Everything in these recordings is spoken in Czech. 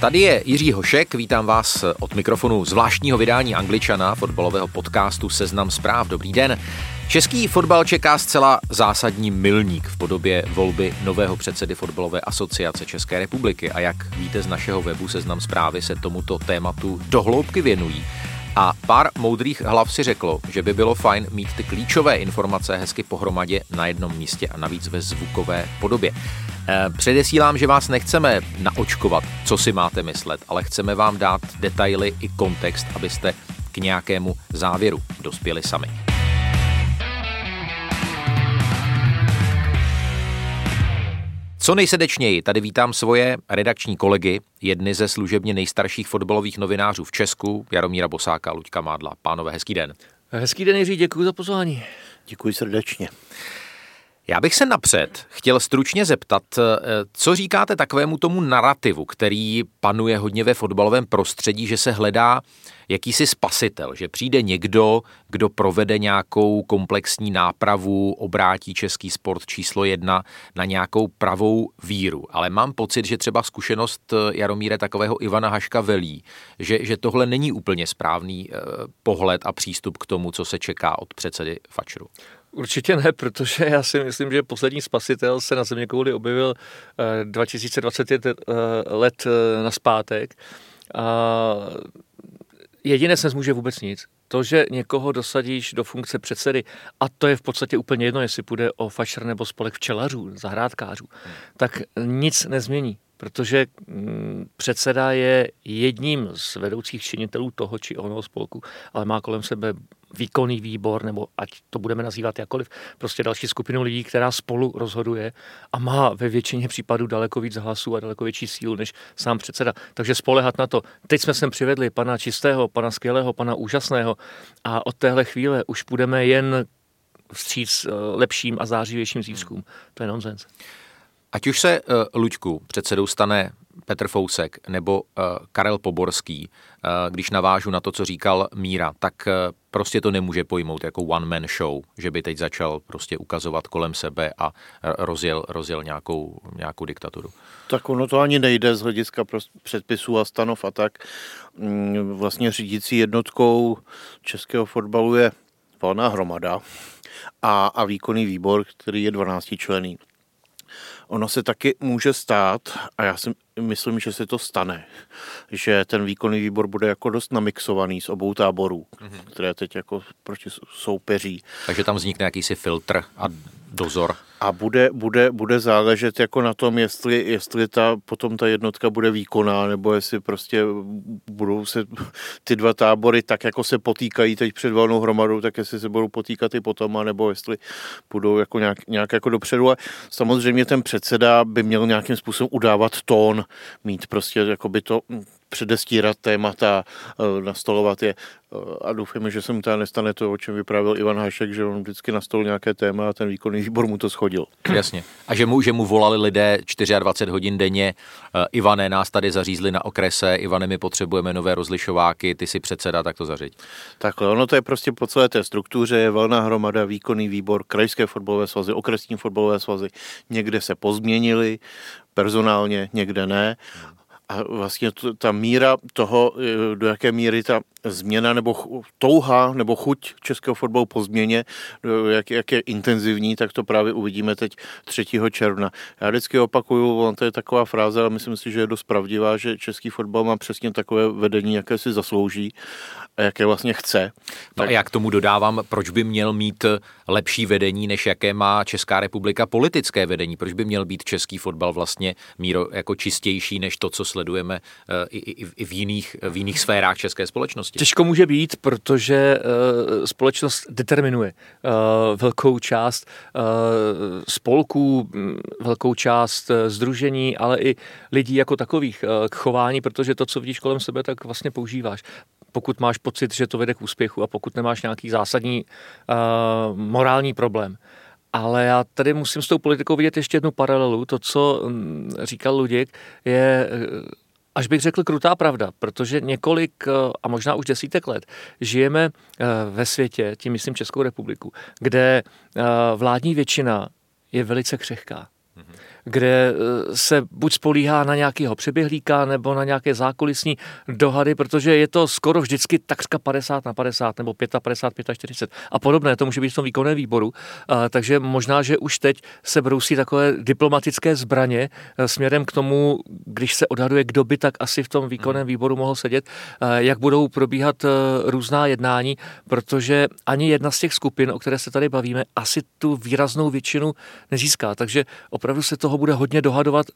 Tady je Jiří Hošek, vítám vás od mikrofonu zvláštního vydání Angličana, fotbalového podcastu Seznam zpráv. Dobrý den. Český fotbal čeká zcela zásadní milník v podobě volby nového předsedy fotbalové asociace České republiky a jak víte z našeho webu Seznam zprávy se tomuto tématu dohloubky věnují. A pár moudrých hlav si řeklo, že by bylo fajn mít ty klíčové informace hezky pohromadě na jednom místě a navíc ve zvukové podobě. Eh, předesílám, že vás nechceme naočkovat, co si máte myslet, ale chceme vám dát detaily i kontext, abyste k nějakému závěru dospěli sami. Co nejsrdečněji, tady vítám svoje redakční kolegy, jedny ze služebně nejstarších fotbalových novinářů v Česku, Jaromíra Bosáka a Luďka Mádla. Pánové, hezký den. Hezký den, Jiří, děkuji za pozvání. Děkuji srdečně. Já bych se napřed chtěl stručně zeptat, eh, co říkáte takovému tomu narrativu, který panuje hodně ve fotbalovém prostředí, že se hledá jakýsi spasitel, že přijde někdo, kdo provede nějakou komplexní nápravu, obrátí český sport číslo jedna na nějakou pravou víru. Ale mám pocit, že třeba zkušenost eh, Jaromíre takového Ivana Haška velí, že, že tohle není úplně správný eh, pohled a přístup k tomu, co se čeká od předsedy Fačru. Určitě ne, protože já si myslím, že poslední spasitel se na země kouli objevil 2020 eh, let na zpátek. A jediné se nezmůže vůbec nic. To, že někoho dosadíš do funkce předsedy, a to je v podstatě úplně jedno, jestli půjde o fašer nebo spolek včelařů, zahrádkářů, tak nic nezmění protože mm, předseda je jedním z vedoucích činitelů toho či onoho spolku, ale má kolem sebe výkonný výbor, nebo ať to budeme nazývat jakoliv, prostě další skupinu lidí, která spolu rozhoduje a má ve většině případů daleko víc hlasů a daleko větší sílu než sám předseda. Takže spolehat na to. Teď jsme sem přivedli pana čistého, pana skvělého, pana úžasného a od téhle chvíle už budeme jen vstříc eh, lepším a zářivějším zítřkům. To je nonsens. Ať už se uh, Luďku předsedou stane Petr Fousek nebo uh, Karel Poborský, uh, když navážu na to, co říkal Míra, tak uh, prostě to nemůže pojmout jako one-man show, že by teď začal prostě ukazovat kolem sebe a rozjel, rozjel nějakou, nějakou diktaturu. Tak ono to ani nejde z hlediska předpisů a stanov a tak. Mm, vlastně řídící jednotkou českého fotbalu je valná hromada a, a výkonný výbor, který je 12 člený. Ono se taky může stát, a já si myslím, že se to stane, že ten výkonný výbor bude jako dost namixovaný z obou táborů, mm-hmm. které teď jako proti soupeří. Takže tam vznikne jakýsi filtr a dozor. A bude, bude, bude záležet jako na tom, jestli, jestli ta, potom ta jednotka bude výkonná, nebo jestli prostě budou se ty dva tábory tak jako se potýkají teď před valnou hromadou, tak jestli se budou potýkat i potom, nebo jestli budou jako nějak, nějak jako dopředu. A samozřejmě ten předseda by měl nějakým způsobem udávat tón, mít prostě jakoby to předestírat témata, eh, nastolovat je. Eh, a doufáme, že se mu teda nestane to, o čem vyprávěl Ivan Hašek, že on vždycky nastolil nějaké téma a ten výkonný výbor mu to schodil. Jasně. A že mu, že mu volali lidé 24 hodin denně, uh, Ivane, nás tady zařízli na okrese, Ivane, my potřebujeme nové rozlišováky, ty si předseda, tak to zařiď. Takhle, ono to je prostě po celé té struktuře, je velná hromada, výkonný výbor, krajské fotbalové svazy, okresní fotbalové svazy, někde se pozměnili, personálně, někde ne a vlastně ta míra toho, e, do jaké míry ta změna nebo touha nebo chuť českého fotbalu po změně, jak, jak je intenzivní, tak to právě uvidíme teď 3. června. Já vždycky opakuju, on to je taková fráze, ale myslím si, že je dost pravdivá, že český fotbal má přesně takové vedení, jaké si zaslouží a jaké vlastně chce. No tak... a já k tomu dodávám, proč by měl mít lepší vedení, než jaké má Česká republika politické vedení? Proč by měl být český fotbal vlastně míro jako čistější, než to, co sledujeme eh, i, i, i v, jiných, v jiných sférách české společnosti? Těžko může být, protože uh, společnost determinuje uh, velkou část uh, spolků, velkou část uh, združení, ale i lidí jako takových uh, k chování, protože to, co vidíš kolem sebe, tak vlastně používáš pokud máš pocit, že to vede k úspěchu a pokud nemáš nějaký zásadní uh, morální problém. Ale já tady musím s tou politikou vidět ještě jednu paralelu. To, co mm, říkal Luděk, je až bych řekl krutá pravda, protože několik eh, a možná už desítek let žijeme eh, ve světě, tím myslím Českou republiku, kde eh, vládní většina je velice křehká kde eh, se buď spolíhá na nějakého přeběhlíka nebo na nějaké zákulisní dohady, protože je to skoro vždycky takřka 50 na 50 nebo 55, 45 a podobné. To může být v tom výkonném výboru. Takže možná, že už teď se brousí takové diplomatické zbraně eh, směrem k tomu, když se odhaduje, kdo by tak asi v tom výkonném hmm. výboru mohl sedět, eh, jak budou probíhat různá jednání, protože ani jedna z těch skupin, o které se tady bavíme, asi tu výraznou většinu nezíská. Takže opravdu se toho bude hodně dohadovat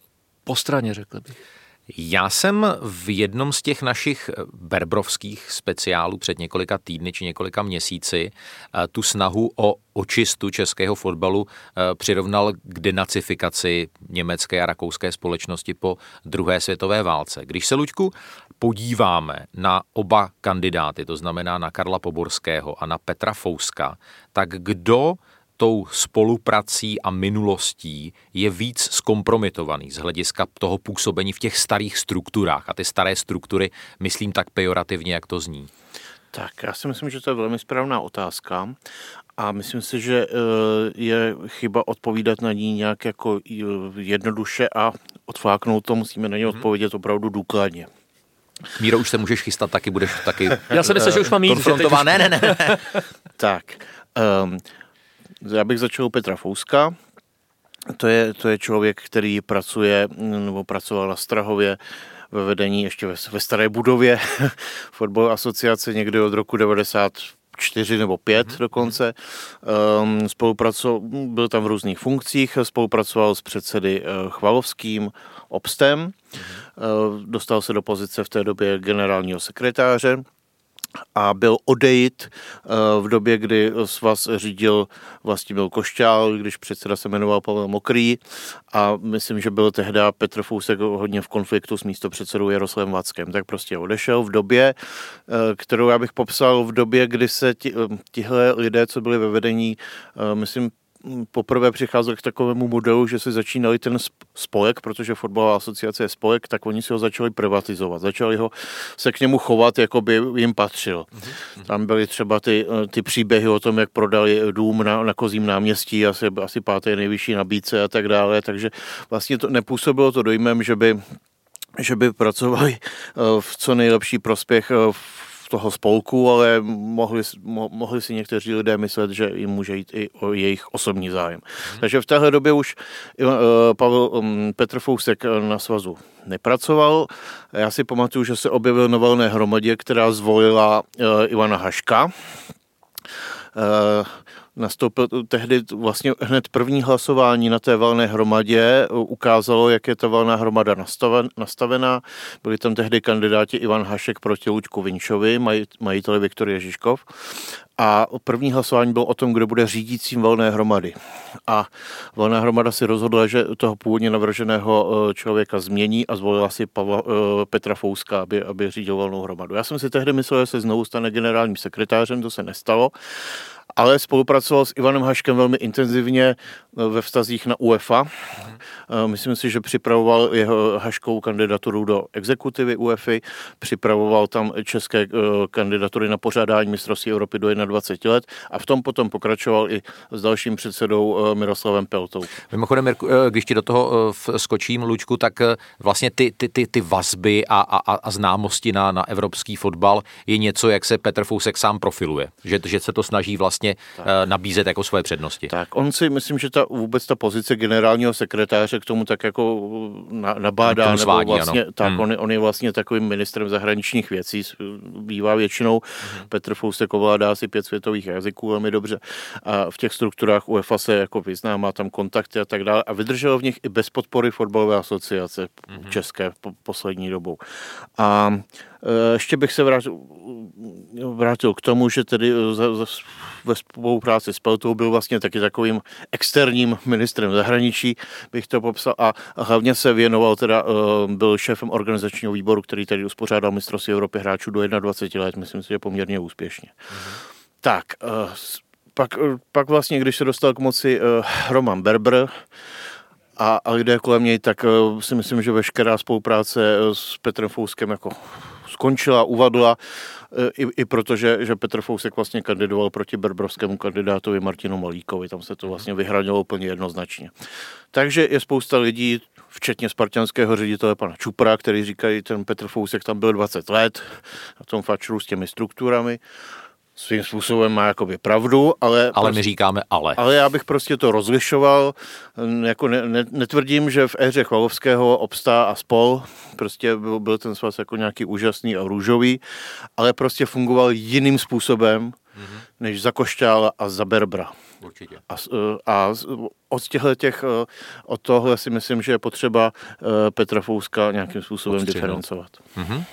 po straně, řekl bych. Já jsem v jednom z těch našich berbrovských speciálů před několika týdny či několika měsíci eh, tu snahu o očistu českého fotbalu eh, přirovnal k denacifikaci německé a rakouské společnosti po druhé světové válce. Když se, Luďku, podíváme na oba kandidáty, to znamená na Karla Poborského a na Petra Fouska, tak kdo tou spoluprací a minulostí je víc zkompromitovaný z hlediska toho působení v těch starých strukturách. A ty staré struktury myslím tak pejorativně, jak to zní. Tak, já si myslím, že to je velmi správná otázka a myslím si, že eh, je chyba odpovídat na ní nějak jako eh, jednoduše a odfláknout to, musíme na ně mhm. odpovědět opravdu důkladně. Míro, už se můžeš chystat, taky budeš taky... Já jsem myslel, že už mám jít. Ne, ne, ne. tak, um, já bych začal u Petra Fouska. To je, to je člověk, který pracuje, nebo pracoval na Strahově ve vedení ještě ve, ve staré budově fotbal asociace někdy od roku 90 čtyři nebo pět mm-hmm. dokonce. Um, spolupracoval, byl tam v různých funkcích, spolupracoval s předsedy uh, Chvalovským, Obstem, mm-hmm. uh, dostal se do pozice v té době generálního sekretáře a byl odejít eh, v době, kdy svaz řídil byl Košťál, když předseda se jmenoval Pavel Mokrý. A myslím, že byl tehdy Petr Fousek hodně v konfliktu s místopředsedou Jaroslavem Vackem, tak prostě odešel v době, eh, kterou já bych popsal v době, kdy se ti, eh, tihle lidé, co byli ve vedení, myslím, poprvé přicházel k takovému modelu, že si začínali ten spolek, protože fotbalová asociace je spolek, tak oni si ho začali privatizovat. Začali ho se k němu chovat, jako by jim patřil. Mm-hmm. Tam byly třeba ty, ty příběhy o tom, jak prodali dům na, na Kozím náměstí, asi, asi páté nejvyšší nabídce a tak dále, takže vlastně to nepůsobilo to dojmem, že by že by pracovali eh, v co nejlepší prospěch v eh, toho spolku, ale mohli, mo, mohli si někteří lidé myslet, že jim může jít i o jejich osobní zájem. Hmm. Takže v téhle době už uh, Pavel um, Petr Fousek na svazu nepracoval. Já si pamatuju, že se objevil na valné hromadě, která zvolila uh, Ivana Haška. Nastoupil tehdy vlastně hned první hlasování na té valné hromadě ukázalo, jak je ta valná hromada nastavená. Byli tam tehdy kandidáti Ivan Hašek proti Luďku Vinčovi, majiteli Viktorie Žižkov. A první hlasování bylo o tom, kdo bude řídícím valné hromady. A valná hromada si rozhodla, že toho původně navrženého e, člověka změní a zvolila si Pavla, e, Petra Fouska, aby, aby řídil valnou hromadu. Já jsem si tehdy myslel, že se znovu stane generálním sekretářem, to se nestalo ale spolupracoval s Ivanem Haškem velmi intenzivně eh, ve vztazích na UEFA. Mhm. Myslím si, že připravoval jeho Haškou kandidaturu do exekutivy UEFA, připravoval tam české eh, kandidatury na pořádání mistrovství Evropy do 21 let a v tom potom pokračoval i s dalším předsedou eh, Miroslavem Peltou. Mimochodem, Mirku, když ti do toho skočím, Lučku, tak vlastně ty, ty, ty, ty vazby a, a, a známosti na, na evropský fotbal je něco, jak se Petr Fousek sám profiluje. Že, že se to snaží vlastně tak. Eh, nabízet jako svoje přednosti. Tak, on si myslím, že ta vůbec ta pozice generálního sekretáře k tomu tak jako na, nabádá, nebo svádí, vlastně, ano. tak hmm. on, on je vlastně takovým ministrem zahraničních věcí, bývá většinou, hmm. Petr Fousek ovládá asi pět světových jazyků velmi dobře a v těch strukturách UEFA se jako vyzná, má tam kontakty a tak dále a vydrželo v nich i bez podpory fotbalové asociace mm-hmm. české po, poslední dobou. A e, ještě bych se vrátil, vrátil k tomu, že tedy za, za, ve spolupráci s Peltou byl vlastně taky takovým externím ministrem zahraničí, bych to popsal, a hlavně se věnoval, teda e, byl šéfem organizačního výboru, který tady uspořádal mistrovství Evropy hráčů do 21 let, myslím si, že poměrně úspěšně. Mm-hmm. Tak, e, pak, pak vlastně, když se dostal k moci Roman Berber, a, a kde kolem něj, tak si myslím, že veškerá spolupráce s Petrem Fouskem jako skončila, uvadla, i, i protože, že Petr Fousek vlastně kandidoval proti berbrovskému kandidátovi Martinu Malíkovi, tam se to vlastně vyhranilo úplně jednoznačně. Takže je spousta lidí, včetně spartianského ředitele pana Čupra, který říkají, ten Petr Fousek tam byl 20 let na tom fačru s těmi strukturami svým způsobem má jakoby pravdu, ale... Ale prostě, my říkáme ale. Ale já bych prostě to rozlišoval, jako ne, ne, netvrdím, že v éře Chvalovského obstá a spol, prostě byl, byl ten svaz jako nějaký úžasný a růžový, ale prostě fungoval jiným způsobem, mm-hmm. než za Košťála a za Berbra. Určitě. A, a od těchto těch, od tohle si myslím, že je potřeba Petra Fouska nějakým způsobem diferencovat. Mm-hmm. Uh...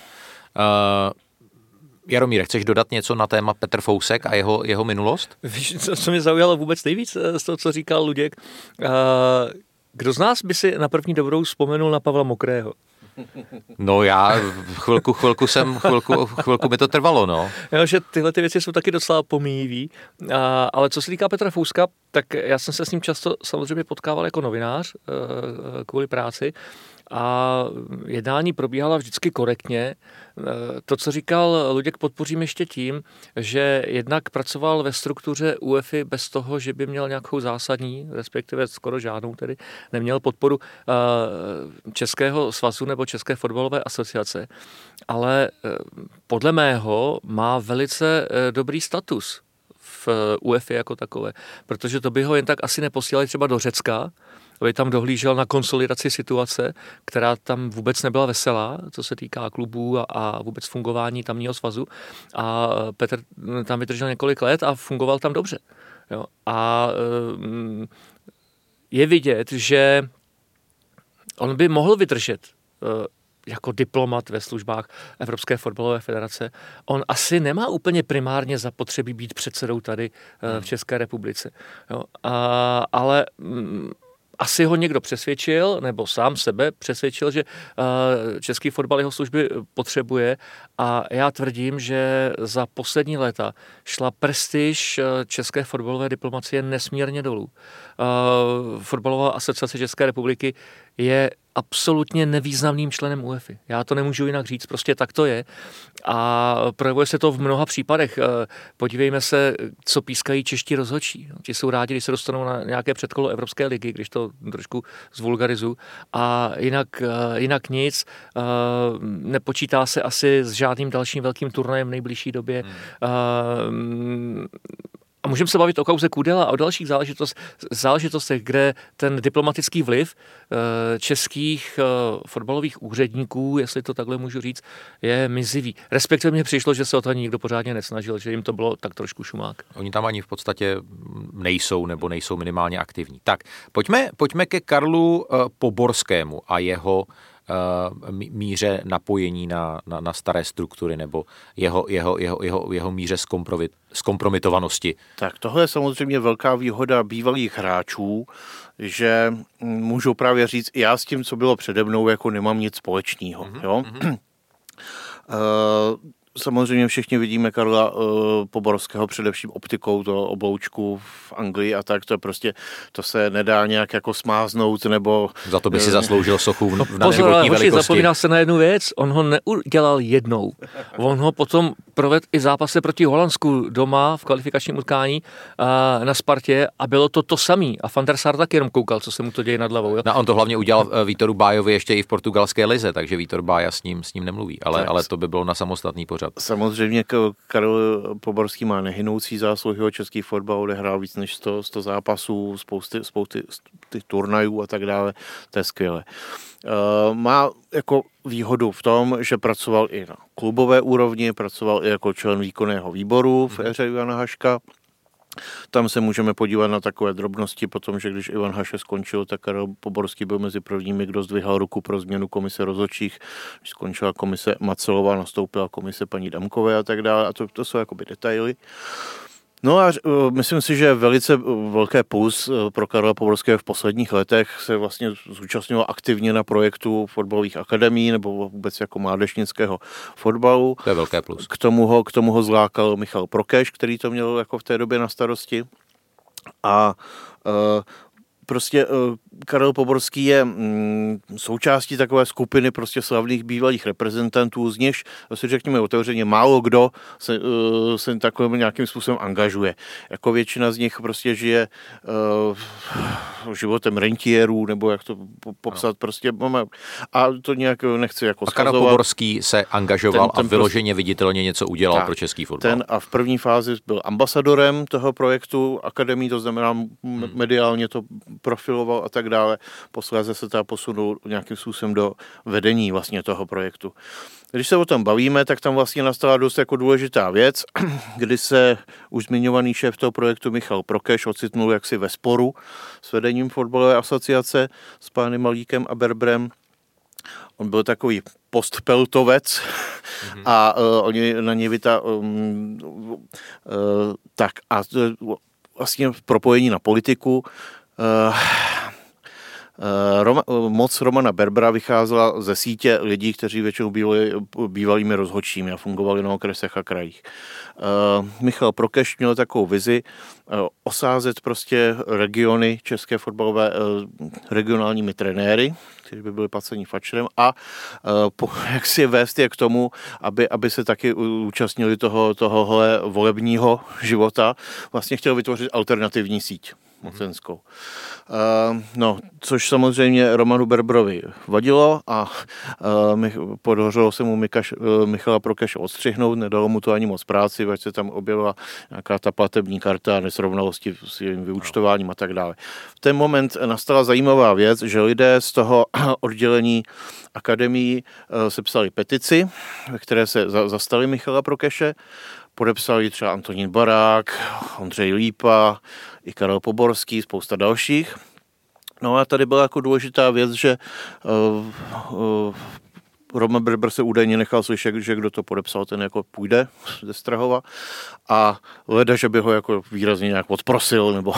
Jaromíre, chceš dodat něco na téma Petr Fousek a jeho, jeho minulost? Víš, co, co mě zaujalo vůbec nejvíc eh, z toho, co říkal Luděk? Uh, kdo z nás by si na první dobrou vzpomenul na Pavla Mokrého? No já chvilku, chvilku jsem, chvilku, chvilku mi to trvalo, no. Jo, že tyhle ty věci jsou taky docela pomíjivý, a, ale co se týká Petra Fouska, tak já jsem se s ním často samozřejmě potkával jako novinář eh, kvůli práci a jednání probíhala vždycky korektně. E, to, co říkal Luděk, podpořím ještě tím, že jednak pracoval ve struktuře UEFI bez toho, že by měl nějakou zásadní, respektive skoro žádnou tedy, neměl podporu e, Českého svazu nebo České fotbalové asociace, ale e, podle mého má velice dobrý status v UEFI jako takové, protože to by ho jen tak asi neposílali třeba do Řecka, aby tam dohlížel na konsolidaci situace, která tam vůbec nebyla veselá, co se týká klubů a, a vůbec fungování tamního svazu. A Petr tam vydržel několik let a fungoval tam dobře. Jo. A mm, je vidět, že on by mohl vydržet jako diplomat ve službách Evropské fotbalové federace. On asi nemá úplně primárně zapotřebí být předsedou tady v hmm. České republice. Jo. A, ale mm, asi ho někdo přesvědčil, nebo sám sebe přesvědčil, že eh, český fotbal jeho služby potřebuje a já tvrdím, že za poslední léta šla prestiž eh, české fotbalové diplomacie nesmírně dolů. Eh, fotbalová asociace České republiky je absolutně nevýznamným členem UEFI. Já to nemůžu jinak říct, prostě tak to je. A projevuje se to v mnoha případech. Eh, podívejme se, co pískají čeští rozhodčí. Ti jsou rádi, když se dostanou na nějaké předkolo Evropské ligy, když to trošku zvulgarizu. A jinak, eh, jinak nic. Eh, nepočítá se asi s žádným dalším velkým turnajem v nejbližší době. Hmm. A můžeme se bavit o kauze Kudela a o dalších záležitost, záležitostech, kde ten diplomatický vliv eh, českých eh, fotbalových úředníků, jestli to takhle můžu říct, je mizivý. Respektive mně přišlo, že se o to ani nikdo pořádně nesnažil, že jim to bylo tak trošku šumák. Oni tam ani v podstatě nejsou nebo nejsou minimálně aktivní. Tak, pojďme, pojďme ke Karlu eh, Poborskému a jeho Eh, míře napojení na, na, na staré struktury nebo jeho, jeho, jeho, jeho, jeho míře zkompromitovanosti. Tak tohle je samozřejmě velká výhoda bývalých hráčů, že můžou právě říct, já s tím, co bylo přede mnou, jako nemám nic společného. Mm-hmm. Jo? Mm-hmm. Samozřejmě všichni vidíme Karla uh, Poborského především optikou, to obloučku v Anglii a tak, to je prostě, to se nedá nějak jako smáznout nebo... Za to by si eh, zasloužil sochu v, no, na pozor, ale hoši, zapomíná se na jednu věc, on ho neudělal jednou. On ho potom provedl i zápase proti Holandsku doma v kvalifikačním utkání uh, na Spartě a bylo to to samý. A Van der Sar taky jenom koukal, co se mu to děje nad hlavou. Jo? No, on to hlavně udělal Vítoru Bájovi ještě i v portugalské lize, takže Vítor Bája s ním, s ním nemluví, ale, ale to by bylo na samostatný pořad pořad. Samozřejmě Karel Poborský má nehynoucí zásluhy o český fotbal, odehrál víc než 100, 100 zápasů, spousty, spousty těch turnajů a tak dále, to je skvělé. Uh, má jako výhodu v tom, že pracoval i na klubové úrovni, pracoval i jako člen výkonného výboru v éře Jana Haška. Tam se můžeme podívat na takové drobnosti, potom, že když Ivan Haše skončil, tak Karel Poborský byl mezi prvními, kdo zdvihal ruku pro změnu komise rozhodčích. Když skončila komise Macelová, nastoupila komise paní Damkové a tak dále. A to, to jsou jakoby detaily. No a uh, myslím si, že velice uh, velké plus uh, pro Karla Povorského v posledních letech se vlastně zúčastnilo aktivně na projektu fotbalových akademí nebo vůbec jako mládežnického fotbalu. To je velké plus. K tomu ho, k tomu ho zlákal Michal Prokeš, který to měl jako v té době na starosti. A uh, prostě uh, Karel Poborský je mm, součástí takové skupiny prostě slavných bývalých reprezentantů, z nichž, si řekněme otevřeně, málo kdo se, uh, se takovým nějakým způsobem angažuje. Jako většina z nich prostě žije uh, životem rentierů, nebo jak to popsat no. prostě. A to nějak nechci jako A Karel Poborský se angažoval ten, ten a vyloženě prostě, viditelně něco udělal tak, pro český fotbal. Ten a v první fázi byl ambasadorem toho projektu Akademii, to znamená hmm. mediálně to profiloval a tak dále. Posléze se teda posunul nějakým způsobem do vedení vlastně toho projektu. Když se o tom bavíme, tak tam vlastně nastala dost jako důležitá věc, kdy se už zmiňovaný šéf toho projektu Michal Prokeš ocitnul jaksi ve sporu s vedením fotbalové asociace s pány Malíkem a Berbrem. On byl takový postpeltovec mm-hmm. a uh, oni na něj vyta... Um, uh, tak a uh, vlastně v propojení na politiku uh, Eh, Roma, moc Romana Berbera vycházela ze sítě lidí, kteří většinou bývali bývalými rozhodčími a fungovali na okresech a krajích. Uh, Michal Prokeš měl takovou vizi osázet prostě regiony české fotbalové regionálními trenéry, kteří by byli placení fačerem a po, jak si vést je k tomu, aby, aby se taky účastnili toho, tohohle volebního života. Vlastně chtěl vytvořit alternativní síť mocenskou. Uh, no, což samozřejmě Romanu Berbrovi vadilo a uh, podařilo se mu Mikaš, uh, Michala Prokeš odstřihnout, nedalo mu to ani moc práci, ať se tam objevila nějaká ta platební karta, nesrovnalosti s jejím vyučtováním a tak dále. V ten moment nastala zajímavá věc, že lidé z toho oddělení akademii uh, sepsali petici, které se za, zastali Michala Prokeše, podepsali třeba Antonín Barák, Ondřej Lípa, i Karel Poborský, spousta dalších. No a tady byla jako důležitá věc, že uh, uh, Roman Berber se údajně nechal slyšet, že kdo to podepsal, ten jako půjde ze Strahova a leda, že by ho jako výrazně nějak odprosil, nebo...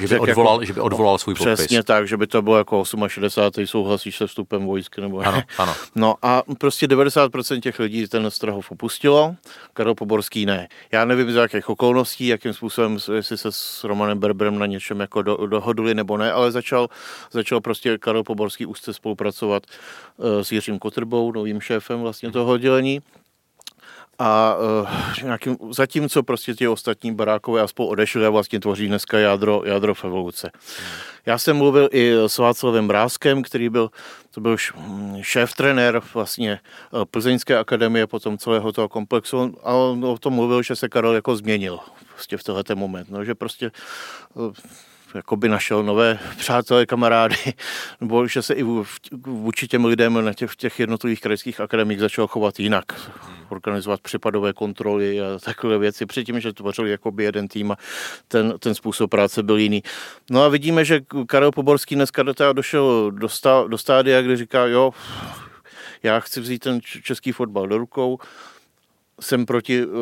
Že by, odvolal, jako, že by odvolal svůj podpis. Přesně tak, že by to bylo jako 68. souhlasíš se vstupem vojsky, nebo... Ano, ano. No a prostě 90% těch lidí ten Strahov opustilo, Karel Poborský ne. Já nevím, z jakých okolností, jakým způsobem, jestli se s Romanem Berberem na něčem jako do, dohodli nebo ne, ale začal, začal prostě Karel Poborský úzce spolupracovat uh, s Jiřím Kotrbou, novým šéfem vlastně toho oddělení. A uh, nějakým, zatímco prostě ti ostatní barákové aspoň odešli a vlastně tvoří dneska jádro, jádro v evoluce. Já jsem mluvil i s Václavem Bráskem, který byl, to byl šéf trenér vlastně eh, Plzeňské akademie, potom celého toho komplexu a on o tom mluvil, že se Karel jako změnil prostě v tenhle moment, no, že prostě uh, jakoby našel nové přátelé, kamarády, nebo že se i vůči těm lidem na těch, v těch jednotlivých krajských akademiích začal chovat jinak. Organizovat přepadové kontroly a takové věci. Předtím, že tvořili jakoby jeden tým a ten, ten způsob práce byl jiný. No a vidíme, že Karel Poborský dneska došel do, stá, do stádia, kde říká, jo, já chci vzít ten český fotbal do rukou, jsem proti uh,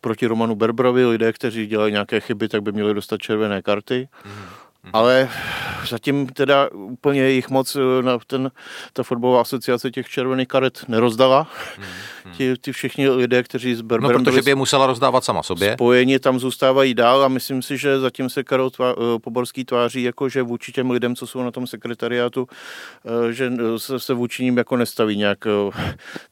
proti Romanu Berbrovi, lidé, kteří dělají nějaké chyby, tak by měli dostat červené karty. Mm. Ale zatím teda úplně jich moc eh, na ten, ta fotbalová asociace těch červených karet nerozdala. Mm. Ti, ti všichni lidé, kteří s Berberem No, protože by je musela rozdávat sama sobě. Spojení tam zůstávají dál a myslím si, že zatím se Karol tvá, eh, Poborský tváří jako, že vůči těm lidem, co jsou na tom sekretariátu, eh, že se, se vůči ním jako nestaví nějak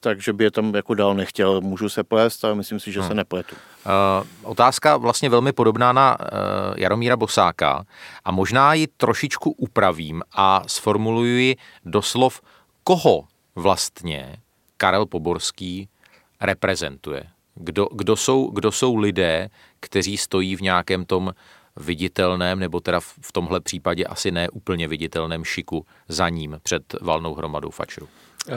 tak, že by je tam jako dál nechtěl. Můžu se plést, ale myslím si, že hmm. se nepletu. Uh, otázka vlastně velmi podobná na uh, Jaromíra Bosáka a možná ji trošičku upravím a sformuluji doslov, koho vlastně Karel Poborský reprezentuje. Kdo, kdo, jsou, kdo jsou lidé, kteří stojí v nějakém tom viditelném, nebo teda v tomhle případě asi ne úplně viditelném šiku za ním před valnou hromadou fačru? Eh,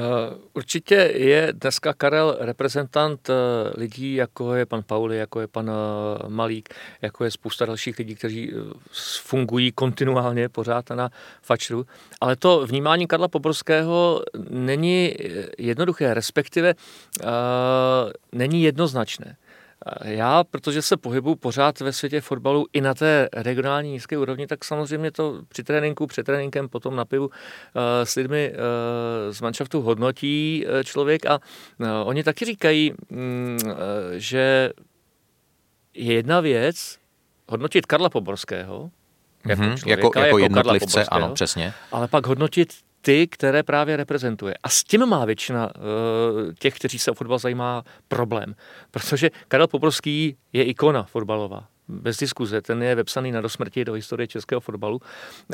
určitě je dneska Karel reprezentant eh, lidí, jako je pan Pauli, jako je pan eh, Malík, jako je spousta dalších lidí, kteří fungují kontinuálně pořád na fačru. Ale to vnímání Karla Poborského není jednoduché, respektive není jednoznačné. Já, protože se pohybuju pořád ve světě fotbalu i na té regionální nízké úrovni, tak samozřejmě to při tréninku, před tréninkem, potom na pivu eh, s lidmi eh, z manšaftu hodnotí eh, člověk a oni taky říkají, mm, že je jedna věc hodnotit Karla Poborského, jako, mm-hmm, člověka, jako, jako, jako jednotlivce, ano, přesně. Ale pak hodnotit ty, které právě reprezentuje. A s tím má většina uh, těch, kteří se o fotbal zajímá, problém. Protože Karel Poborský je ikona fotbalová. Bez diskuze. Ten je vepsaný na dosmrti do historie českého fotbalu.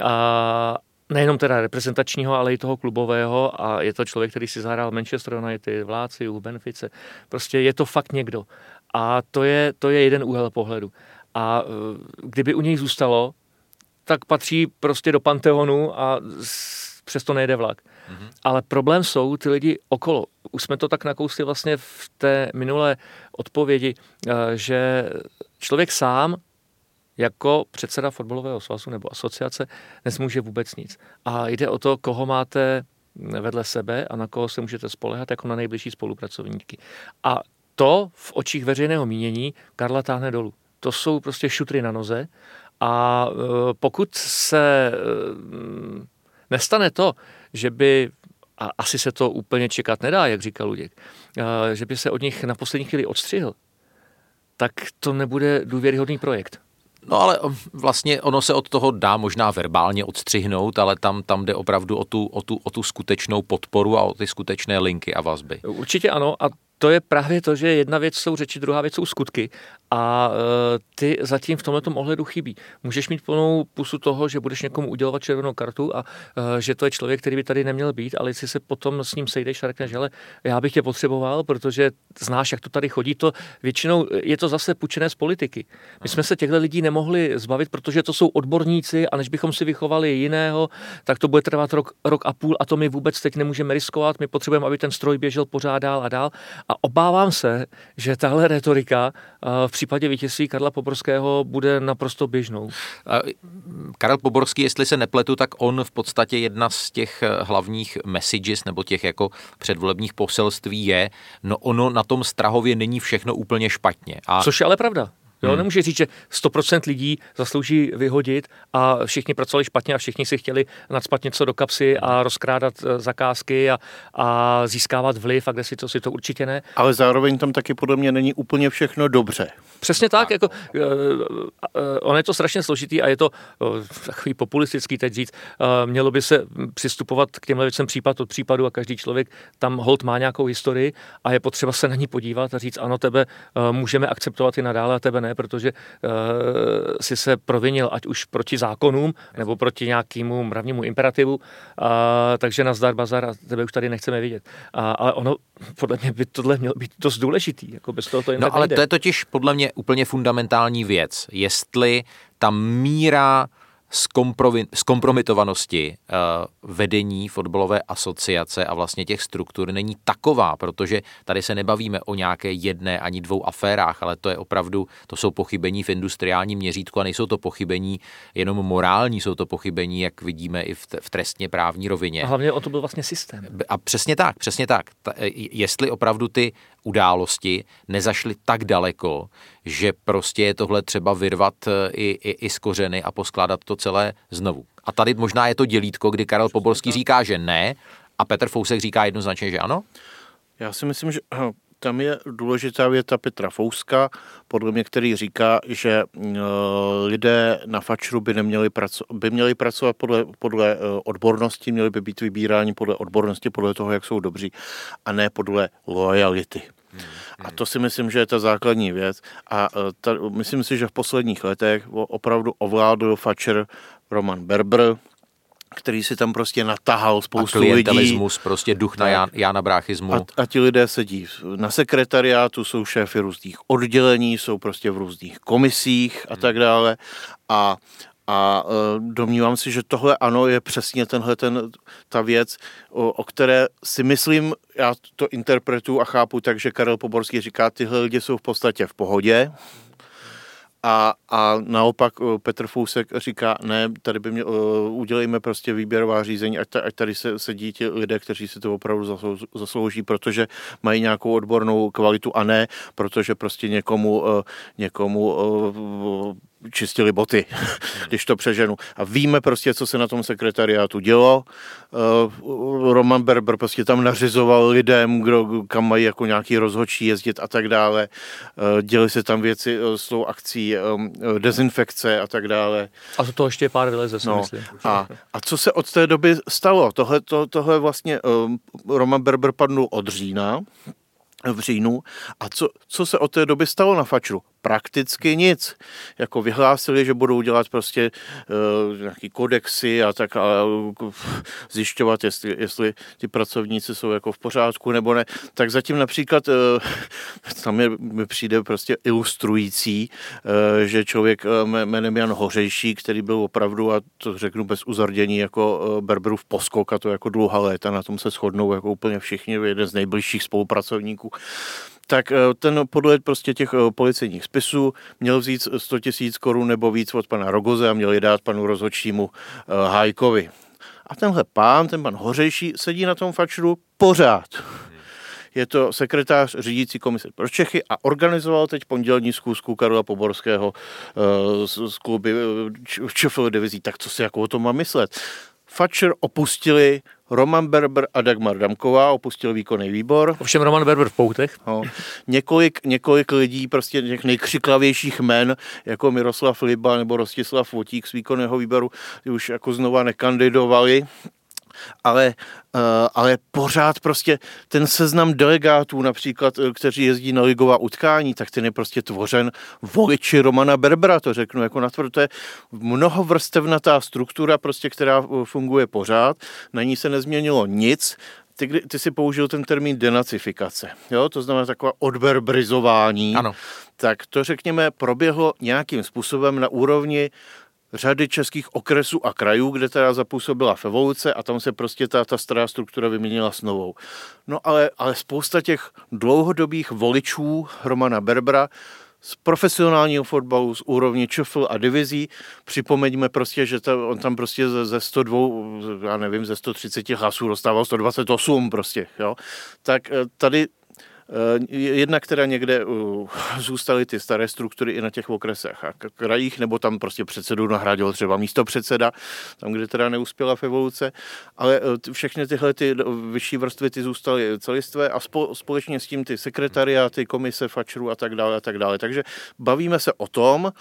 A nejenom teda reprezentačního, ale i toho klubového a je to člověk, který si zahrál Manchester United, v Láciu, Benfice. Prostě je to fakt někdo. A to je, to je jeden úhel pohledu. A uh, kdyby u něj zůstalo, tak patří prostě do Panteonu a přesto nejde vlak. Mm-hmm. Ale problém jsou ty lidi okolo. Už jsme to tak nakousli vlastně v té minulé odpovědi, eh, že člověk sám jako předseda fotbalového svazu nebo asociace nezmůže vůbec nic. A jde o to, koho máte vedle sebe a na koho se můžete spolehat jako na nejbližší spolupracovníky. A to v očích veřejného mínění Karla táhne dolů. To jsou prostě šutry na noze a eh, pokud se eh, nestane to, že by a asi se to úplně čekat nedá, jak říkal Luděk, že by se od nich na poslední chvíli odstřihl, tak to nebude důvěryhodný projekt. No ale vlastně ono se od toho dá možná verbálně odstřihnout, ale tam, tam jde opravdu o tu, o, tu, o tu skutečnou podporu a o ty skutečné linky a vazby. Určitě ano a to je právě to, že jedna věc jsou řeči, druhá věc jsou skutky a e, ty zatím v tomto ohledu chybí. Můžeš mít plnou pusu toho, že budeš někomu udělovat červenou kartu a e, že to je člověk, který by tady neměl být, ale jestli se potom s ním sejdeš a řekneš, že já bych tě potřeboval, protože znáš, jak to tady chodí, to většinou je to zase půjčené z politiky. My jsme se těchto lidí nemohli zbavit, protože to jsou odborníci a než bychom si vychovali jiného, tak to bude trvat rok, rok a půl a to my vůbec teď nemůžeme riskovat. My potřebujeme, aby ten stroj běžel pořád dál a dál. A obávám se, že tahle retorika v případě vítězství Karla Poborského bude naprosto běžnou. Karel Poborský, jestli se nepletu, tak on v podstatě jedna z těch eh, hlavních messages nebo těch jako předvolebních poselství je, no ono na tom Strahově není všechno úplně špatně. A... Což je ale pravda. Jo, hmm. Nemůže říct, že 100% lidí zaslouží vyhodit a všichni pracovali špatně a všichni si chtěli nadspat něco do kapsy a rozkrádat eh, zakázky a, a získávat vliv a kde si to, si to určitě ne. Ale zároveň tam taky podle mě není úplně všechno dobře. Přesně tak, jako, uh, uh, on je to strašně složitý a je to uh, takový populistický teď říct. Uh, mělo by se přistupovat k těmhle věcem případ od případu a každý člověk tam hold má nějakou historii a je potřeba se na ní podívat a říct, ano, tebe uh, můžeme akceptovat i nadále a tebe ne, protože uh, si se provinil ať už proti zákonům nebo proti nějakému mravnímu imperativu, uh, takže na zdar bazar a tebe už tady nechceme vidět. Uh, ale ono podle mě by tohle mělo být dost důležitý, jako bez toho to jen No ale nejde. to je totiž podle mě úplně fundamentální věc. Jestli ta míra uh, vedení fotbalové asociace a vlastně těch struktur není taková, protože tady se nebavíme o nějaké jedné ani dvou aférách, ale to je opravdu, to jsou pochybení v industriálním měřítku a nejsou to pochybení jenom morální, jsou to pochybení, jak vidíme i v, v trestně právní rovině. A hlavně o to byl vlastně systém. A přesně tak, přesně tak. Ta, jestli opravdu ty události nezašly tak daleko, že prostě je tohle třeba vyrvat e, i, i, i z kořeny a poskládat to celé znovu. A tady možná je to dělítko, kdy Karel Poborský říká, že ne a Petr Fousek říká jednoznačně, že ano? Já si myslím, že tam je důležitá věta Petra Fouska, podle mě, který říká, že uh, lidé na fačru by, neměli praco- by měli pracovat podle, podle uh, odbornosti, měli by být vybíráni podle odbornosti, podle toho, jak jsou dobří, a ne podle lojality. A to si myslím, že je ta základní věc. A uh, ta, myslím si, že v posledních letech opravdu ovládl fačer Roman Berber, který si tam prostě natahal spoustu a lidí. prostě duch na Jan, Jana Bráchismu. A, a ti lidé sedí na sekretariátu, jsou šéfy různých oddělení, jsou prostě v různých komisích a tak dále. A, a e, domnívám si, že tohle ano je přesně tenhle ten, ta věc, o, o které si myslím, já to interpretuju a chápu tak, že Karel Poborský říká, tyhle lidi jsou v podstatě v pohodě, a, a naopak eh, Petr Fousek říká, ne, tady by mě, uh, udělejme prostě výběrová řízení, ať, ať tady se sedí ti lidé, kteří si to opravdu zaslouží, protože mají nějakou odbornou kvalitu a ne, protože prostě někomu, uh, někomu uh, čistili boty, když to přeženu. A víme prostě, co se na tom sekretariátu dělo. Uh, Roman Berber prostě tam nařizoval lidem, kdo, kam mají jako nějaký rozhodčí jezdit a tak dále. Uh, děli se tam věci uh, s tou akcí dezinfekce a tak dále. A to toho ještě pár vyleze, si no. myslím. A, a co se od té doby stalo? Tohle, to, tohle vlastně Roman Berber padnul od října, v říjnu. A co, co se od té doby stalo na Fačru? Prakticky nic. Jako vyhlásili, že budou dělat prostě uh, nějaký kodexy a tak a uh, zjišťovat, jestli, jestli ty pracovníci jsou jako v pořádku nebo ne. Tak zatím například uh, tam je, mi přijde prostě ilustrující, uh, že člověk uh, jménem Jan Hořejší, který byl opravdu, a to řeknu bez uzardění, jako uh, Berberův poskok a to jako dlouhá léta, na tom se shodnou jako úplně všichni, jeden z nejbližších spolupracovníků, tak eh, ten podle prostě těch eh, policejních spisů měl vzít 100 tisíc korun nebo víc od pana Rogoze a měl je dát panu rozhodčímu eh, Hájkovi. A tenhle pán, ten pan Hořejší, sedí na tom fačru pořád. Je to sekretář řídící komise pro Čechy a organizoval teď pondělní zkusku Karla Poborského z kluby ČFL divizí. Tak co si jako o tom má myslet? Fatcher opustili Roman Berber a Dagmar Damková, opustil výkonný výbor. Ovšem Roman Berber v poutech. No, několik, několik lidí, prostě těch nejkřiklavějších men, jako Miroslav Liba nebo Rostislav Votík z výkonného výboru, už jako znova nekandidovali ale, uh, ale pořád prostě ten seznam delegátů například, eh, kteří jezdí na ligová utkání, tak ten je prostě tvořen voliči Romana Berbera, to řeknu jako na to je mnohovrstevnatá struktura, prostě, která eh, funguje pořád, na ní se nezměnilo nic, ty, ty si použil ten termín denacifikace, jo? to znamená taková odberbrizování. Ano. Tak to řekněme proběhlo nějakým způsobem na úrovni řady českých okresů a krajů, kde teda zapůsobila v evoluce a tam se prostě ta, ta stará struktura vyměnila s novou. No ale, ale spousta těch dlouhodobých voličů Romana Berbera z profesionálního fotbalu, z úrovně ČFL a divizí. Připomeňme prostě, že ta, on tam prostě ze, ze 102, já nevím, ze 130 hlasů dostával 128 prostě, jo. Tak eh, tady Eh, jedna, která někde uh, zůstaly ty staré struktury i na těch okresech a krajích, nebo tam prostě předsedu nahradil třeba místo předseda, tam, kde teda neuspěla v evoluce, ale eh, všechny tyhle ty vyšší vrstvy ty zůstaly celistvé a společně s tím ty sekretariáty, komise fačrů a tak dále a tak dále. Takže bavíme se o tom,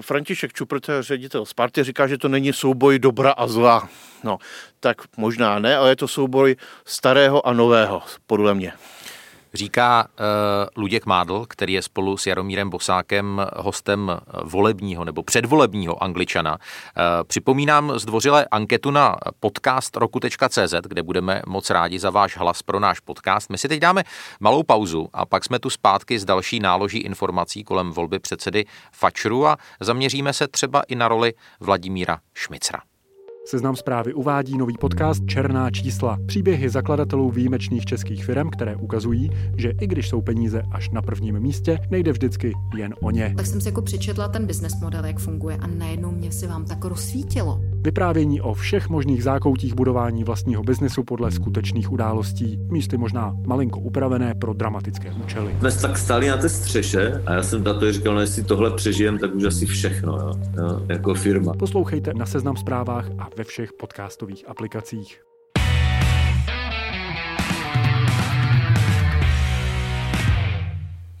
František Čuprt, ředitel Sparty, říká, že to není souboj dobra a zla. No, tak možná ne, ale je to souboj starého a nového, podle mě. Říká uh, Luděk Mádl, který je spolu s Jaromírem Bosákem hostem volebního nebo předvolebního angličana. Uh, připomínám zdvořile anketu na podcast roku.cz, kde budeme moc rádi za váš hlas pro náš podcast. My si teď dáme malou pauzu a pak jsme tu zpátky s další náloží informací kolem volby předsedy Fačru a zaměříme se třeba i na roli Vladimíra Šmicra. Seznam zprávy uvádí nový podcast Černá čísla. Příběhy zakladatelů výjimečných českých firm, které ukazují, že i když jsou peníze až na prvním místě, nejde vždycky jen o ně. Tak jsem si jako přečetla ten business model, jak funguje a najednou mě se vám tak rozsvítilo. Vyprávění o všech možných zákoutích budování vlastního biznesu podle skutečných událostí, místy možná malinko upravené pro dramatické účely. Jsme tak stáli na té střeše a já jsem tato říkal, no jestli tohle přežijem, tak už asi všechno, jo, jo, jako firma. Poslouchejte na Seznam zprávách a ve všech podcastových aplikacích.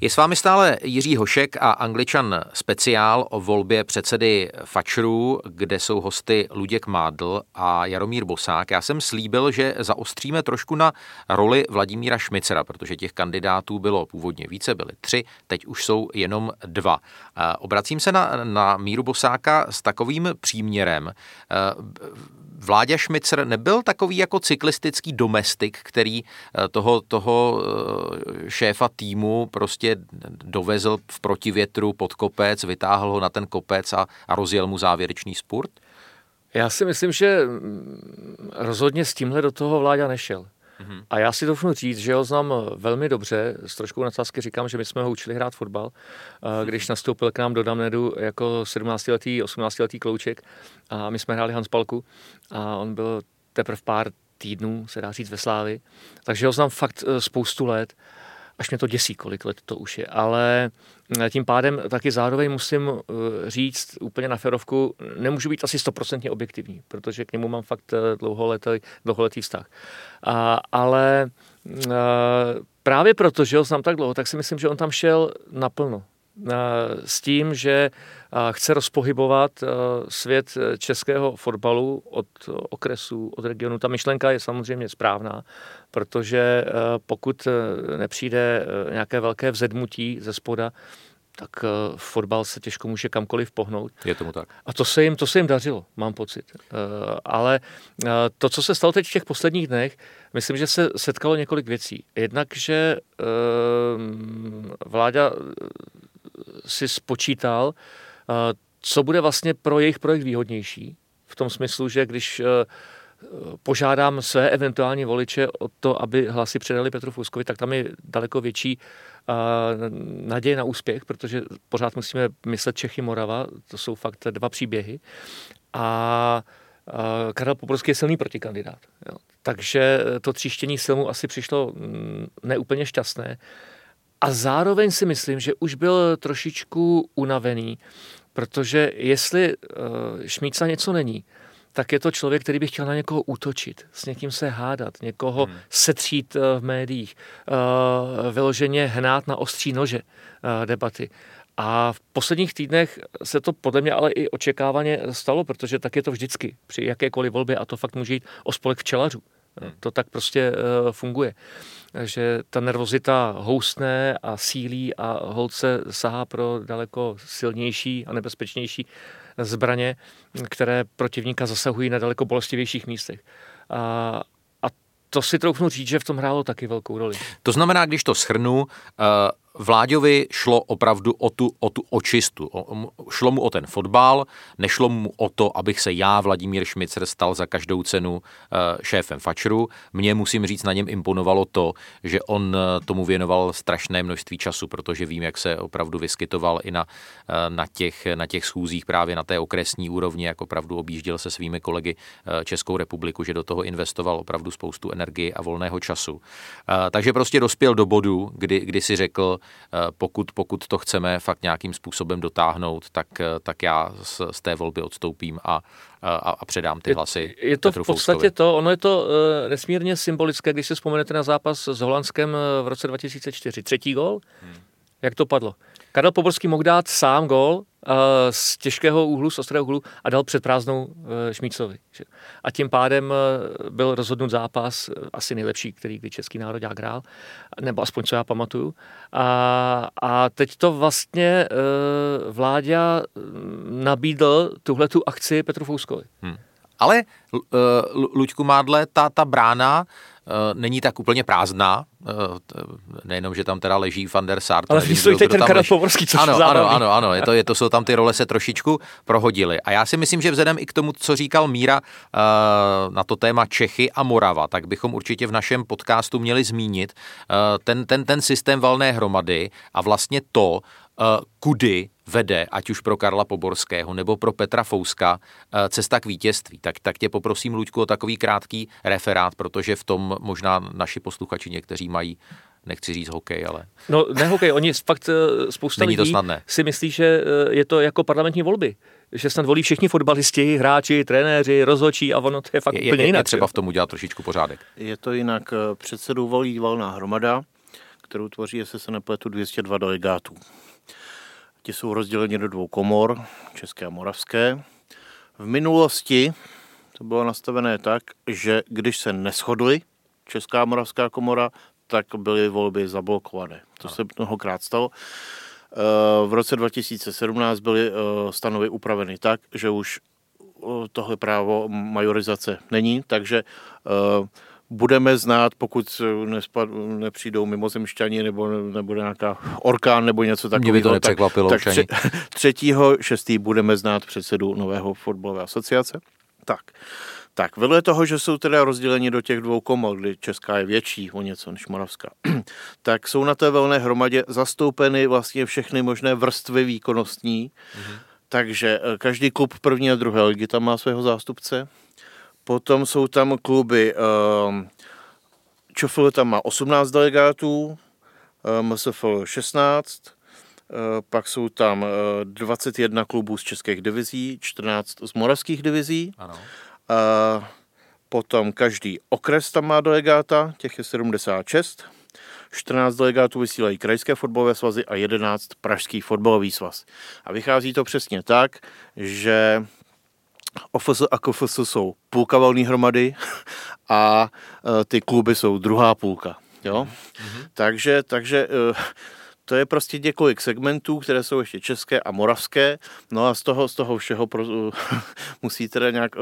Je s vámi stále Jiří Hošek a Angličan speciál o volbě předsedy Fačru, kde jsou hosty Luděk Mádl a Jaromír Bosák. Já jsem slíbil, že zaostříme trošku na roli Vladimíra Šmicera, protože těch kandidátů bylo původně více, byly tři, teď už jsou jenom dva. Obracím se na, na Míru Bosáka s takovým příměrem Vláďa Šmicer nebyl takový jako cyklistický domestik, který eh, toho, toho eh, šéfa týmu prostě dovezl v protivětru pod kopec, vytáhl ho na ten kopec a, a rozjel mu závěrečný spurt? Já si myslím, že mm, rozhodně s tímhle do toho vláďa nešel. Mm-hmm. A já si doufnu říct, že ho znám velmi dobře. S troškou nadsázky říkám, že my jsme ho učili hrát fotbal, když nastoupil k nám do Damnedu jako 17-letý, 18-letý klouček a my jsme hráli Hanspalku a on byl teprve pár týdnů, se dá říct, ve Slávi. Takže ho znám fakt e, spoustu let až mě to děsí, kolik let to už je. Ale eh, tím pádem taky zároveň musím eh, říct úplně na ferovku, nemůžu být asi stoprocentně objektivní, protože k němu mám fakt eh, dlouholetý, dlouholetý vztah. A, ale právě proto, že ho znám tak dlouho, tak si myslím, že on tam šel naplno s tím, že chce rozpohybovat svět českého fotbalu od okresů, od regionu. Ta myšlenka je samozřejmě správná, protože pokud nepřijde nějaké velké vzedmutí ze spoda, tak fotbal se těžko může kamkoliv pohnout. Je tomu tak. A to se jim, to se jim dařilo, mám pocit. Ale to, co se stalo teď v těch posledních dnech, myslím, že se setkalo několik věcí. Jednak, že vláda si spočítal, eh, co bude vlastně pro jejich projekt výhodnější. V tom smyslu, že když eh, požádám své eventuální voliče o to, aby hlasy předali Petru Fuskovi, tak tam je daleko větší eh, naděje na úspěch, protože pořád musíme myslet Čechy Morava, to jsou fakt dva příběhy. A Karel Poborský je silný protikandidát. Takže to tříštění sil mu asi přišlo mm, neúplně šťastné. A zároveň si myslím, že už byl trošičku unavený, protože jestli uh, Šmíca něco není, tak je to člověk, který by chtěl na někoho útočit, s někým se hádat, někoho hmm. setřít uh, v médiích, uh, vyloženě hnát na ostří nože debaty. A v posledních týdnech se to podle mě ale i očekávaně stalo, protože tak je to vždycky při jakékoliv volbě a to fakt může jít o spolek včelařů. Hmm. To tak prostě uh, funguje. Že ta nervozita housne a sílí a holce sahá pro daleko silnější a nebezpečnější zbraně, které protivníka zasahují na daleko bolestivějších místech. A, to si troufnu říct, že v tom hrálo taky velkou roli. To znamená, když to schrnu, uh Vláďovi šlo opravdu o tu, o tu očistu. O, šlo mu o ten fotbal, nešlo mu o to, abych se já, Vladimír Šmicer, stal za každou cenu uh, šéfem Fačru. Mně musím říct, na něm imponovalo to, že on uh, tomu věnoval strašné množství času, protože vím, jak se opravdu vyskytoval i na, uh, na, těch, na těch schůzích právě na té okresní úrovni, jak opravdu objížděl se svými kolegy Českou republiku, že do toho investoval opravdu spoustu energie a volného času. Takže prostě dospěl do bodu, kdy, kdy si řekl, Eh, pokud, pokud to chceme fakt nějakým způsobem dotáhnout, tak, eh, tak já z, z té volby odstoupím a, a, a předám ty hlasy. Je, je to Petru v podstatě Fouskovi. to, ono je to nesmírně symbolické, když si vzpomenete na zápas s Holandskem v roce 2004. Třetí gol, hmm. jak to padlo? Karel Poborský mohl dát sám gol z těžkého úhlu, z ostrého úhlu a dal před prázdnou e, Šmícovi. A tím pádem e, byl rozhodnut zápas asi nejlepší, který kdy český národ hrál, nebo aspoň co já pamatuju. A, a teď to vlastně vláďa nabídl tuhle tu akci Petru Fouskovi. Hmm. Ale Luďku Mádle, ta, ta brána Eh, není tak úplně prázdná, eh, nejenom, že tam teda leží Van der Sar. Ale nevím, teď ten Karel Povorský, což ano, ano, ano, ano, je to, je to, jsou tam ty role se trošičku prohodily. A já si myslím, že vzhledem i k tomu, co říkal Míra eh, na to téma Čechy a Morava, tak bychom určitě v našem podcastu měli zmínit ten, ten, ten systém valné hromady a vlastně to, kudy vede, ať už pro Karla Poborského nebo pro Petra Fouska, eh, cesta k vítězství. Tak, tak tě poprosím, Luďku, o takový krátký referát, protože v tom možná naši posluchači někteří mají nechci říct hokej, ale... No ne hokej, oni fakt eh, spousta Není lidí to snadné. si myslí, že eh, je to jako parlamentní volby. Že snad volí všichni fotbalisti, hráči, trenéři, rozhočí a ono to je fakt je, úplně jinak. Je třeba v tom udělat trošičku pořádek. Je to jinak. Předsedu volí valná hromada, kterou tvoří, jestli se nepletu, 202 delegátů. Ti jsou rozděleni do dvou komor, české a moravské. V minulosti to bylo nastavené tak, že když se neschodly Česká a Moravská komora, tak byly volby zablokované. To se mnohokrát stalo. Eh, v roce 2017 byly eh, stanovy upraveny tak, že už tohle právo majorizace není, takže budeme znát, pokud nespad, nepřijdou mimozemšťani nebo nebude nějaká orkán nebo něco takového. Mě by to nepřekvapilo. Tak, tak tře, třetího šestý budeme znát předsedu nového fotbalové asociace. Tak. Tak, vedle toho, že jsou teda rozděleni do těch dvou komor, kdy Česká je větší o něco než Moravská, tak jsou na té velné hromadě zastoupeny vlastně všechny možné vrstvy výkonnostní, mm-hmm. takže eh, každý klub první a druhé ligy tam má svého zástupce, potom jsou tam kluby, um, ČFL tam má 18 delegátů, eh, MSFL 16, pak jsou tam 21 klubů z českých divizí, 14 z moravských divizí. Ano. Potom každý okres tam má delegáta, těch je 76. 14 delegátů vysílají krajské fotbalové svazy a 11 pražský fotbalový svaz. A vychází to přesně tak, že OFS a KFS jsou půlka volné hromady a e, ty kluby jsou druhá půlka. Jo? Mm-hmm. Takže, takže e, to je prostě několik segmentů, které jsou ještě české a moravské, no a z toho, z toho všeho pro, musí teda nějak,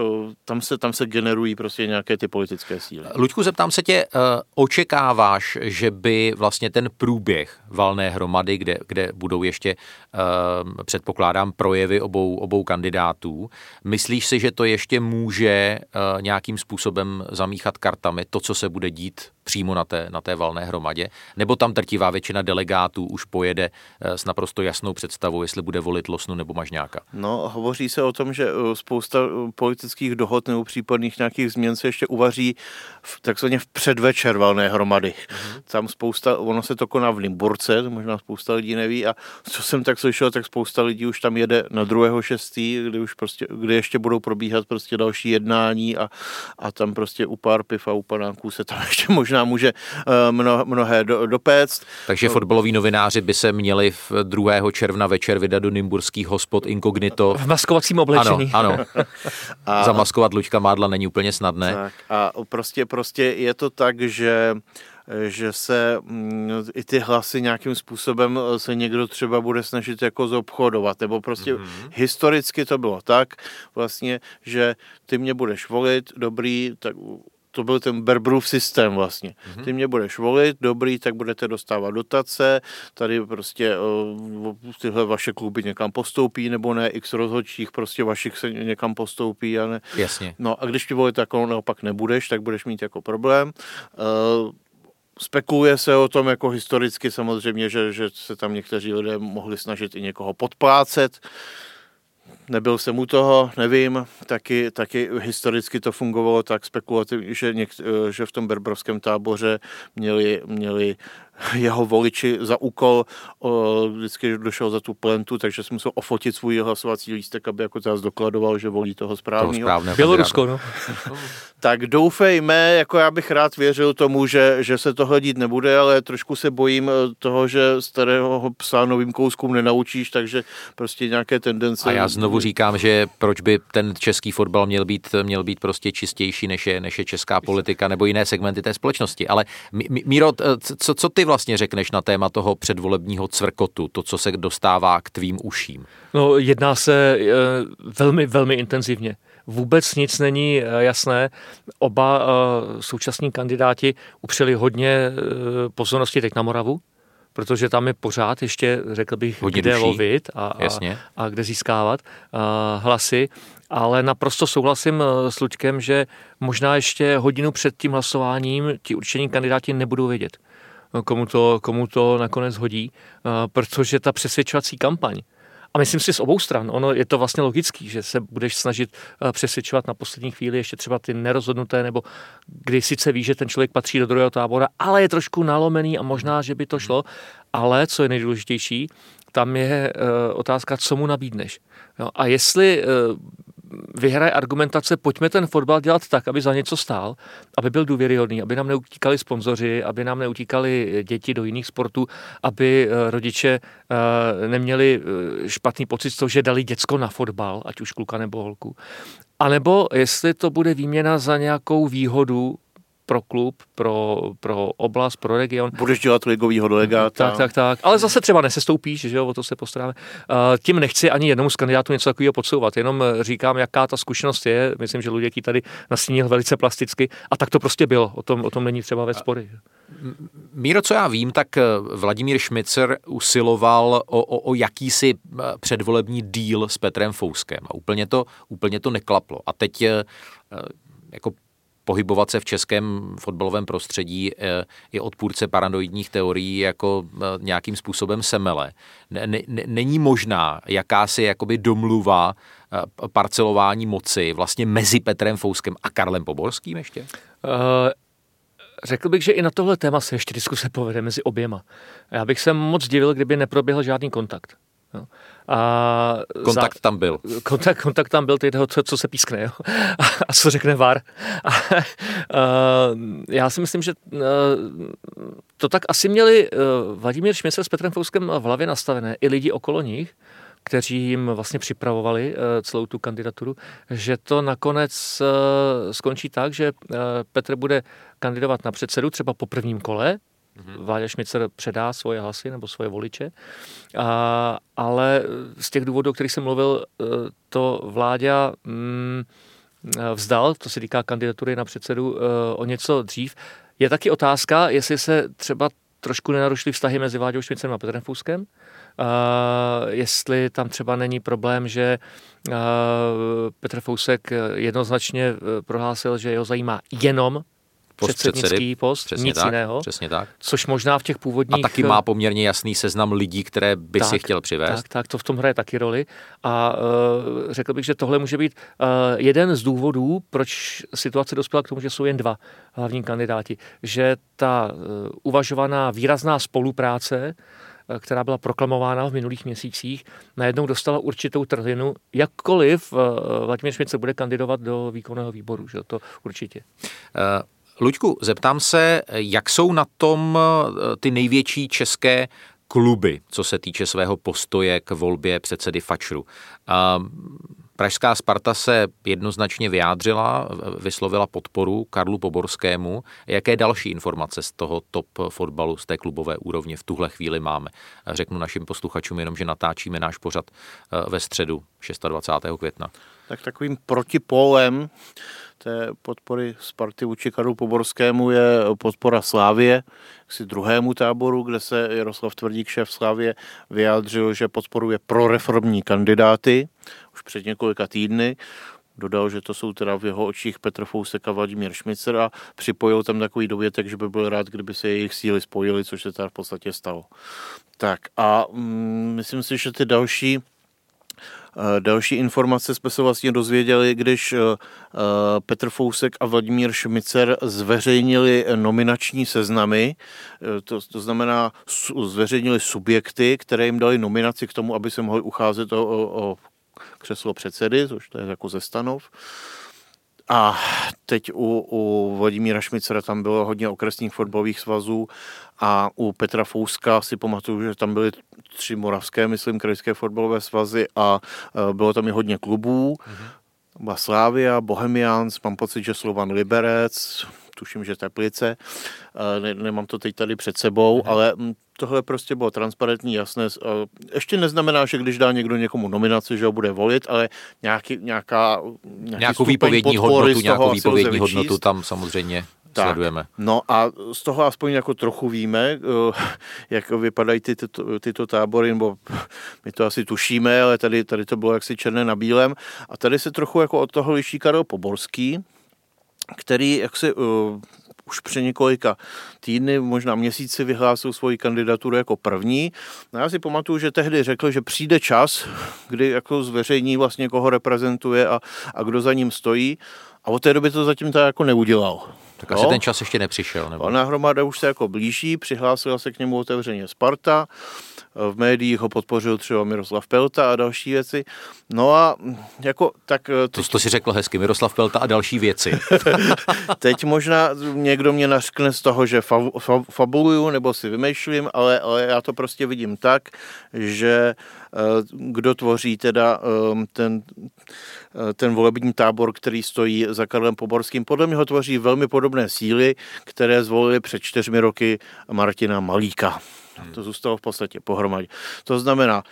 tam se, tam se generují prostě nějaké ty politické síly. Luďku, zeptám se tě, eh, očekáváš, že by vlastně ten průběh valné hromady, kde, kde budou ještě, eh, předpokládám, projevy obou, obou kandidátů, myslíš si, že to ještě může eh, nějakým způsobem zamíchat kartami, to, co se bude dít přímo na té, na té valné hromadě, nebo tam trtivá většina delegátů už pojede eh, s naprosto jasnou představou, jestli bude volit Losnu nebo Mažňáka? No, hovoří se o tom, že eh, spousta eh, politických dohod nebo případných nějakých změn se ještě uvaří v, takzvaně v předvečer valné hromady. Mm-hmm. Tam spousta, ono se to koná v Limburce, to možná spousta lidí neví a co jsem tak slyšel, tak spousta lidí už tam jede na druhého šestý, kdy už prostě, kdy ještě budou probíhat prostě další jednání a, a tam prostě u pár piv a u panáků se tam ještě možná může mnoho, mnohé do, dopéct. Takže fotbaloví novináři by se měli v 2. června večer vydat do nymburských hospod inkognito. V maskovacím oblečení. Ano, ano. a, Zamaskovat Luďka Mádla není úplně snadné. Tak a prostě, prostě je to tak, že že se mm, i ty hlasy nějakým způsobem se někdo třeba bude snažit jako zobchodovat, nebo prostě mm-hmm. historicky to bylo tak vlastně, že ty mě budeš volit, dobrý, tak to byl ten Berbrův systém vlastně. Mm-hmm. Ty mě budeš volit, dobrý, tak budete dostávat dotace, tady prostě o, tyhle vaše kluby někam postoupí, nebo ne, x rozhodčích prostě vašich se někam postoupí a ne. Jasně. No a když ti volit jako naopak nebudeš, tak budeš mít jako problém. Uh, Spekuluje se o tom jako historicky samozřejmě, že, že se tam někteří lidé mohli snažit i někoho podplácet. Uh, nebyl jsem u toho, nevím, taky, taky historicky to fungovalo tak spekulativně, že, že v tom berbrovském táboře měli, měli jeho voliči za úkol o, vždycky došel za tu plentu, takže jsem musel ofotit svůj hlasovací lístek, aby jako zás dokladoval, že volí toho správného. Bělorusko, no. tak doufejme, jako já bych rád věřil tomu, že, že se tohle dít nebude, ale trošku se bojím eh, toho, že starého psa novým kouskům nenaučíš, takže prostě nějaké tendence. A já znovu říkám, že proč by ten český fotbal měl být, měl být prostě čistější, než je, než je česká politika nebo jiné segmenty té společnosti. Ale Míro, co, co ty vlastně řekneš na téma toho předvolebního cvrkotu, to, co se dostává k tvým uším? No, jedná se eh, velmi, velmi intenzivně. Vůbec nic není eh, jasné. Oba eh, současní kandidáti upřeli hodně pozornosti teď na Moravu, protože tam je pořád ještě, řekl bych, Hodně kde duší. lovit a, a, a kde získávat a, hlasy. Ale naprosto souhlasím s Luďkem, že možná ještě hodinu před tím hlasováním ti určení kandidáti nebudou vědět komu to, komu to nakonec hodí, eh, protože ta přesvědčovací kampaň, a myslím si z obou stran, ono je to vlastně logický, že se budeš snažit eh, přesvědčovat na poslední chvíli ještě třeba ty nerozhodnuté, nebo kdy sice víš, že ten člověk patří do druhého tábora, ale je trošku nalomený a možná, že by to šlo, ale co je nejdůležitější, tam je uh, otázka, co mu nabídneš. Jo, a jestli vyhraje argumentace, pojďme ten fotbal dělat tak, aby za něco stál, aby byl důvěryhodný, aby nám neutíkali sponzoři, aby nám neutíkali děti do jiných sportů, aby eh, rodiče eh, neměli eh, špatný pocit z toho, že dali děcko na fotbal, ať už kluka nebo holku. A nebo jestli to bude výměna za nějakou výhodu pro klub, pro, pro oblast, pro region. Budeš dělat ligovýho delegáta. Tak, tak, tak. Ale zase třeba nesestoupíš, že jo, o to se postaráme. Uh, tím nechci ani jednomu z kandidátů něco takového podsouvat, jenom říkám, jaká ta zkušenost je. Myslím, že Luděk ji tady nastínil velice plasticky a tak to prostě bylo. O tom, o tom není třeba ve spory. Míro, co já vím, tak Vladimír Šmicer usiloval o, o, o jakýsi předvolební díl s Petrem Fouskem a úplně to, úplně to neklaplo. A teď jako pohybovat se v českém fotbalovém prostředí eh, je odpůrce paranoidních teorií jako eh, nějakým způsobem semele. Není možná jakási jakoby domluva eh, parcelování moci vlastně mezi Petrem Fouskem a Karlem Poborským ještě? Uh, řekl bych, že i na tohle téma se ještě diskuse povede mezi oběma. Já bych se moc divil, kdyby neproběhl žádný kontakt. A kontakt za, tam byl. Kontakt, kontakt tam byl, toho, co, co se pískne jo? A, a co řekne VAR. A, a, já si myslím, že a, to tak asi měli Vladimír Šmice s Petrem Fouskem v hlavě nastavené, i lidi okolo nich, kteří jim vlastně připravovali celou tu kandidaturu, že to nakonec skončí tak, že Petr bude kandidovat na předsedu třeba po prvním kole, Mm-hmm. Vláďa Šmicer předá svoje hlasy nebo svoje voliče, a, ale z těch důvodů, o kterých jsem mluvil, e, to Vláďa mm, vzdal, to se týká kandidatury na předsedu, e, o něco dřív. Je taky otázka, jestli se třeba trošku nenarušily vztahy mezi Vláďou Šmicem a Petrem Fuskem, Uh, jestli tam třeba není problém, že uh, Petr Fousek jednoznačně prohlásil, že jeho zajímá jenom post předsednický předsedy, post, přesně nic tak, jiného. Přesně tak. Což možná v těch původních... A taky má poměrně jasný seznam lidí, které by tak, si chtěl přivést. Tak, tak, to v tom hraje taky roli. A uh, řekl bych, že tohle může být uh, jeden z důvodů, proč situace dospěla k tomu, že jsou jen dva hlavní kandidáti. Že ta uh, uvažovaná výrazná spolupráce která byla proklamována v minulých měsících, najednou dostala určitou trhlinu, jakkoliv Vladimír Šmice bude kandidovat do výkonného výboru, že to určitě. Uh... Luďku, zeptám se, jak jsou na tom eh, ty největší české kluby, co se týče svého postoje k volbě předsedy Fačru. Pražská Sparta se jednoznačně vyjádřila, vyslovila podporu Karlu Poborskému. Jaké další informace z toho top fotbalu, z té klubové úrovně v tuhle chvíli máme? Řeknu našim posluchačům jenom, že natáčíme náš pořad eh, ve středu 26. května. Tak takovým protipólem té podpory Sparty vůči Karlu Poborskému je podpora Slávě, si druhému táboru, kde se Jaroslav Tvrdík, šéf Slávě, vyjádřil, že podporuje proreformní kandidáty už před několika týdny. Dodal, že to jsou teda v jeho očích Petr Fousek a Vladimír Šmicer a připojil tam takový dovětek, že by byl rád, kdyby se jejich síly spojily, což se teda v podstatě stalo. Tak a mm, myslím si, že ty další další informace jsme se vlastně dozvěděli, když eh, eh, Petr Fousek a Vladimír Šmicer zveřejnili nominační seznamy, to, to znamená zveřejnili subjekty, které jim dali nominaci k tomu, aby se mohli ucházet o, o, o křeslo předsedy, což to je jako ze stanov. A teď u, u Vladimíra Šmicera tam bylo hodně okresních fotbalových svazů a u Petra Fouska si pamatuju, že tam byly tři moravské, myslím, krajské fotbalové svazy a e, bylo tam i hodně klubů. Mm-hmm. Slávia, Bohemians, mám pocit, že Slovan Liberec, tuším, že Teplice, ne, nemám to teď tady před sebou, mm-hmm. ale tohle prostě bylo transparentní, jasné. Ještě neznamená, že když dá někdo někomu nominaci, že ho bude volit, ale nějaký, nějaká, nějaký nějakou výpovědní hodnotu, nějakou výpovědní hodnotu tam samozřejmě tak, sledujeme. No a z toho aspoň jako trochu víme, eh, jak vypadají ty, tyto, tyto tábory, nebo my to asi tušíme, ale tady, tady to bylo jaksi černé na bílém. A tady se trochu jako od toho liší Karel Poborský, který jaksi uh, už před několika týdny, možná měsíci vyhlásil svoji kandidaturu jako první. No já si pamatuju, že tehdy řekl, že přijde čas, kdy jako zveřejní vlastně, koho reprezentuje a, a kdo za ním stojí. A od té doby to zatím tak jako neudělal. Tak asi ten čas ještě nepřišel. Nebo? Ona hromada už se jako blíží, přihlásila se k němu otevřeně Sparta, v médiích ho podpořil třeba Miroslav Pelta a další věci. No a jako tak... Teď... To, to si řekl hezky, Miroslav Pelta a další věci. teď možná někdo mě nařkne z toho, že fa, fa, fabuluju nebo si vymýšlím, ale, ale já to prostě vidím tak, že eh, kdo tvoří teda ehm, ten, eh, ten volební tábor, který stojí za Karlem Poborským, podle mě ho tvoří velmi podobné síly, které zvolili před čtyřmi roky Martina Malíka. To zůstalo v podstatě pohromadě. To znamená,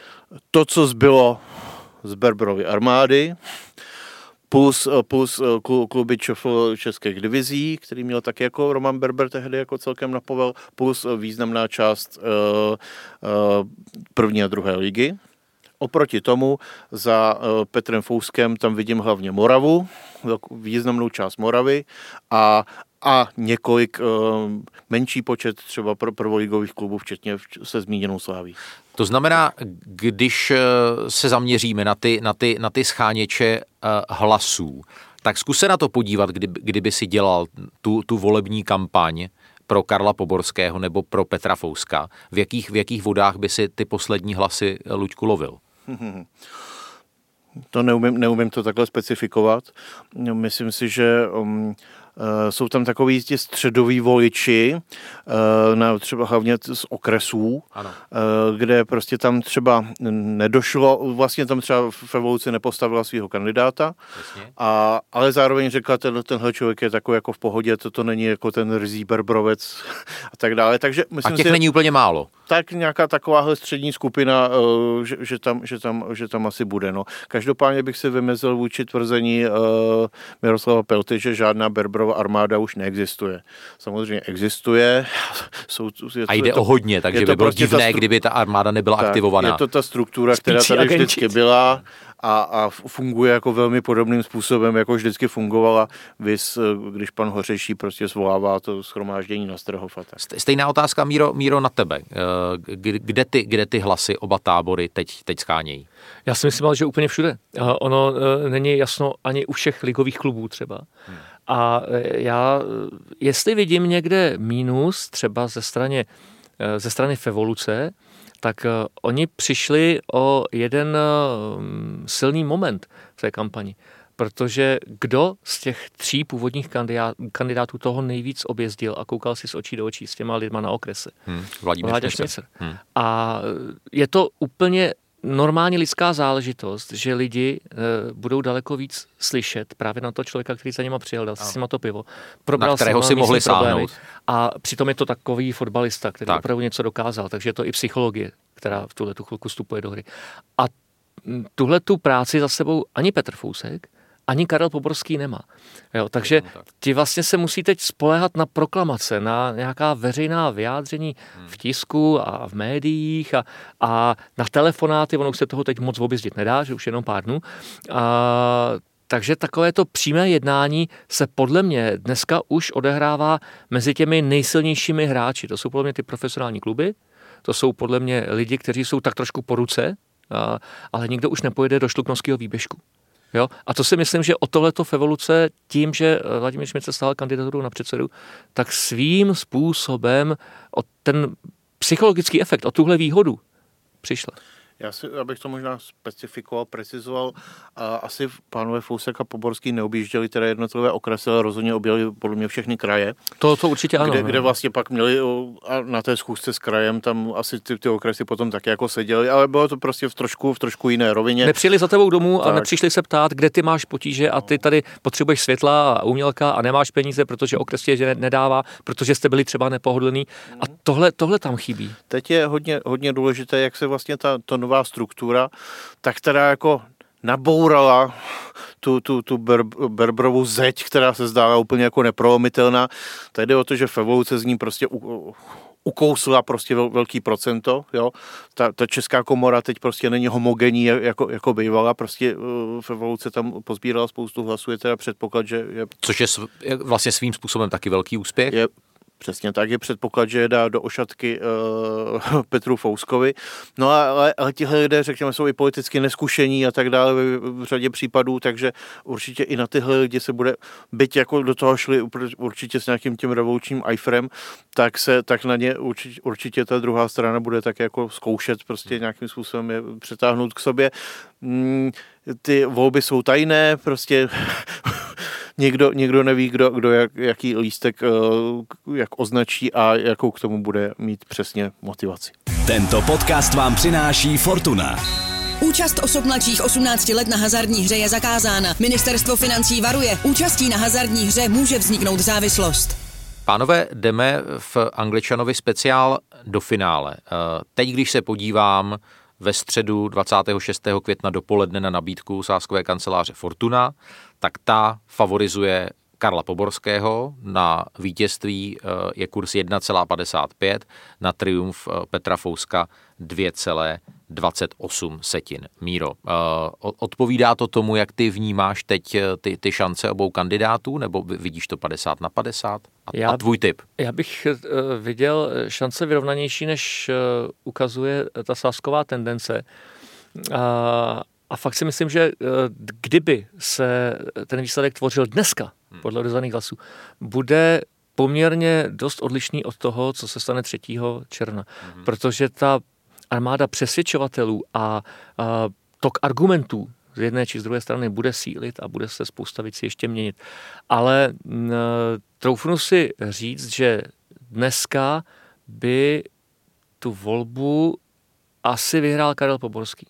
to, co zbylo z Berberovy armády, plus, plus kluby čofl českých divizí, který měl tak jako Roman Berber tehdy jako celkem napovel, plus významná část uh, uh, první a druhé ligy. Oproti tomu za uh, Petrem Fouskem tam vidím hlavně Moravu, významnou část Moravy a a několik uh, menší počet třeba pro prvoligových klubů, včetně se zmíněnou Sláví. To znamená, když se zaměříme na ty, na ty, na ty scháněče hlasů, tak zkus se na to podívat, kdyby, kdyby si dělal tu, tu volební kampaň pro Karla Poborského nebo pro Petra Fouska. V jakých, v jakých vodách by si ty poslední hlasy Luďku lovil? To neumím, neumím to takhle specifikovat. Myslím si, že um, Eh, jsou tam takový ti středoví voliči, eh, na třeba hlavně z okresů, ano. Eh, kde prostě tam třeba nedošlo, vlastně tam třeba v evoluci nepostavila svého kandidáta, a, ale zároveň řekla, ten, tenhle člověk je takový jako v pohodě, to, to není jako ten rizí berbrovec a tak dále. Takže myslím a těch si, není úplně málo. Tak nějaká takováhle střední skupina, že, že, tam, že, tam, že tam asi bude. No. Každopádně bych si vymezil vůči tvrzení Miroslava Pelty, že žádná Hitlerova armáda už neexistuje. Samozřejmě existuje. Jsou, je to, a jde je to, o hodně, takže by bylo prostě divné, stru... kdyby ta armáda nebyla tak, aktivovaná. Je to ta struktura, která tady agenti. vždycky byla a, a funguje jako velmi podobným způsobem, jako vždycky fungovala, vys, když pan Hořeší prostě zvolává to schromáždění na Strhov. Stejná otázka, Míro, Míro na tebe. Eh, kde ty, kde ty hlasy oba tábory teď, teď skánějí? Já si myslím, že úplně všude. Ono eh, není jasno ani u všech ligových klubů třeba. Hmm. A já, jestli vidím někde mínus, třeba ze strany, e, ze strany Fevoluce, tak e, oni přišli o jeden silný moment v té kampani. Protože kdo z těch tří původních kandidátů toho nejvíc objezdil a koukal si z očí do očí s těma lidma na okrese? Hmm, Vladimír Šmicer. Hmm. A je to úplně normálně lidská záležitost, že lidi e, budou daleko víc slyšet právě na to člověka, který za nima přijel, dal si s to pivo, probral na kterého si mohli sáhnout. A přitom je to takový fotbalista, který tak. opravdu něco dokázal, takže je to i psychologie, která v tuhle tu chvilku vstupuje do hry. A tuhle tu práci za sebou ani Petr Fousek, ani Karel Poborský nemá. Jo, takže ti vlastně se musí teď spolehat na proklamace, na nějaká veřejná vyjádření v hmm. tisku a v médiích a, a na telefonáty, ono už se toho teď moc objezdit nedá, že už jenom pár dnů. A, takže takové to přímé jednání se podle mě dneska už odehrává mezi těmi nejsilnějšími hráči. To jsou podle mě ty profesionální kluby, to jsou podle mě lidi, kteří jsou tak trošku po ruce, ale nikdo už nepojede do šluknovského výběžku. Jo? A to si myslím, že o tohleto v evoluce, tím, že eh, Vladimír Šmit se stál kandidaturu na předsedu, tak svým způsobem o ten psychologický efekt, o tuhle výhodu přišla. Já si, abych to možná specifikoval, precizoval, a asi pánové Fousek a Poborský neobjížděli teda jednotlivé okresy, ale rozhodně objeli podle mě všechny kraje. To, to určitě ano. Kde, kde vlastně pak měli a na té schůzce s krajem, tam asi ty, ty okresy potom taky jako seděli, ale bylo to prostě v trošku, v trošku jiné rovině. Nepřijeli za tebou domů tak. a nepřišli se ptát, kde ty máš potíže a ty tady potřebuješ světla a umělka a nemáš peníze, protože okres tě nedává, protože jste byli třeba nepohodlný. A tohle, tohle tam chybí. Teď je hodně, hodně důležité, jak se vlastně ta, to nová struktura, tak teda jako nabourala tu, tu, tu ber, berbrovou zeď, která se zdála úplně jako neprolomitelná. Tady jde o to, že v evoluce z ní prostě u, ukousla prostě velký procento, jo. Ta, ta česká komora teď prostě není homogenní, jako, jako bývala, prostě uh, v evoluce tam pozbírala spoustu hlasů, je teda předpoklad, že je... Což je, sv, je vlastně svým způsobem taky velký úspěch. Je Přesně tak je předpoklad, že je dá do ošatky uh, Petru Fouskovi. No a, ale, ale tihle lidé, řekněme, jsou i politicky neskušení a tak dále v, v řadě případů, takže určitě i na tyhle lidi se bude, byť jako do toho šli určitě s nějakým tím revolučním iFrem, tak se tak na ně určitě, určitě ta druhá strana bude tak jako zkoušet prostě nějakým způsobem je přetáhnout k sobě. Mm, ty volby jsou tajné, prostě někdo, někdo neví, kdo, kdo jak, jaký lístek eh, jak označí a jakou k tomu bude mít přesně motivaci. Tento podcast vám přináší Fortuna. Účast osob mladších 18 let na hazardní hře je zakázána. Ministerstvo financí varuje, účastí na hazardní hře může vzniknout závislost. Pánové, jdeme v Angličanovi speciál do finále. Eh, teď, když se podívám ve středu 26. května dopoledne na nabídku sáskové kanceláře Fortuna, tak ta favorizuje Karla Poborského, na vítězství eh, je kurz 1,55, na triumf eh, Petra Fouska 2,28 setin. Míro, eh, odpovídá to tomu, jak ty vnímáš teď ty, ty šance obou kandidátů, nebo vidíš to 50 na 50? A, já, a tvůj tip? Já bych viděl šance vyrovnanější, než ukazuje ta sásková tendence. A, a fakt si myslím, že kdyby se ten výsledek tvořil dneska, Hmm. podle odevzdaných hlasů, bude poměrně dost odlišný od toho, co se stane 3. června. Mm-hmm. Protože ta armáda přesvědčovatelů a, a tok argumentů z jedné či z druhé strany bude sílit a bude se spousta věcí ještě měnit. Ale m, troufnu si říct, že dneska by tu volbu asi vyhrál Karel Poborský.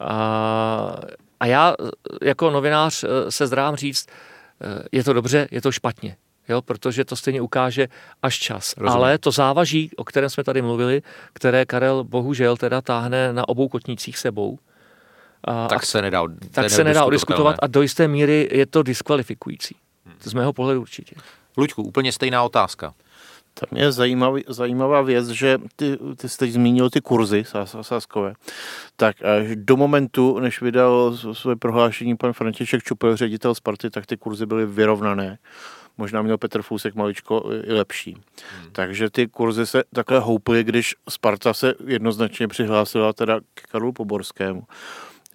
A, a já jako novinář se zdrám říct, je to dobře, je to špatně. Jo, protože to stejně ukáže až čas. Rozumím. Ale to závaží, o kterém jsme tady mluvili, které Karel bohužel teda táhne na obou kotnících sebou, a, tak se nedá, tak se nedá odiskutovat a do jisté míry je to diskvalifikující. Z mého pohledu určitě. Luďku, úplně stejná otázka. Tam je zajímavý, zajímavá věc, že ty, ty jste zmínil ty kurzy sáskové. Tak až do momentu, než vydal své prohlášení pan František Čupel, ředitel Sparty, tak ty kurzy byly vyrovnané. Možná měl Petr Fůsek maličko i lepší. Hmm. Takže ty kurzy se takhle houply, když Sparta se jednoznačně přihlásila teda k Karlu Poborskému.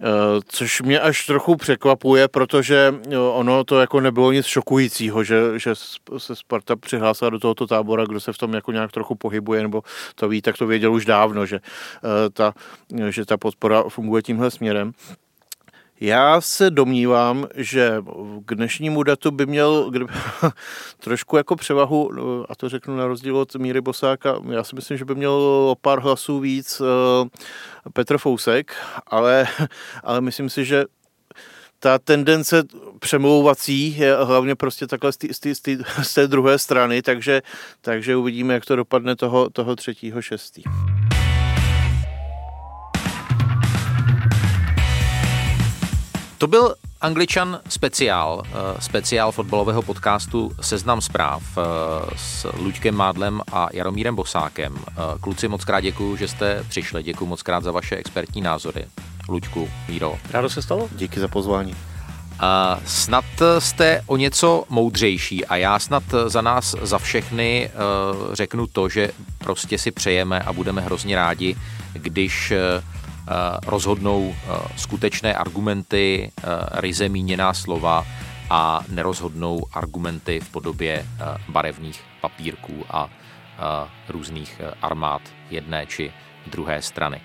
Eh, což mě až trochu překvapuje, protože eh, ono to jako nebylo nic šokujícího, že, že se Sparta přihlásila do tohoto tábora, kdo se v tom jako nějak trochu pohybuje, nebo to ví, tak to věděl už dávno, že eh, ta, že ta podpora funguje tímhle směrem. Já se domnívám, že k dnešnímu datu by měl kdyby, trošku jako převahu, a to řeknu na rozdíl od Míry Bosáka, já si myslím, že by měl o pár hlasů víc eh, Petr Fousek, ale, ale myslím si, že ta tendence přemlouvací je hlavně prostě takhle z, tý, z, tý, z, tý, z té druhé strany, takže, takže uvidíme, jak to dopadne toho, toho třetího šestý. To byl Angličan speciál, eh, speciál fotbalového podcastu Seznam zpráv eh, s Luďkem Mádlem a Jaromírem Bosákem. Eh, kluci, moc krát děkuju, že jste přišli. Děkuji moc krát za vaše expertní názory. Luďku, Míro. Rádo se stalo. Díky za pozvání. A snad jste o něco moudřejší a já snad za nás, za všechny řeknu to, že prostě si přejeme a budeme hrozně rádi, když Eh, rozhodnou eh, skutečné argumenty, eh, ryze míněná slova a nerozhodnou argumenty v podobě barevných papírků a různých armád jedné či druhé strany.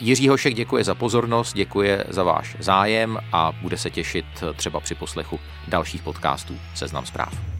Jiří Hošek děkuje za pozornost, děkuje za váš zájem a bude se těšit třeba při poslechu dalších podcastů Seznam zpráv.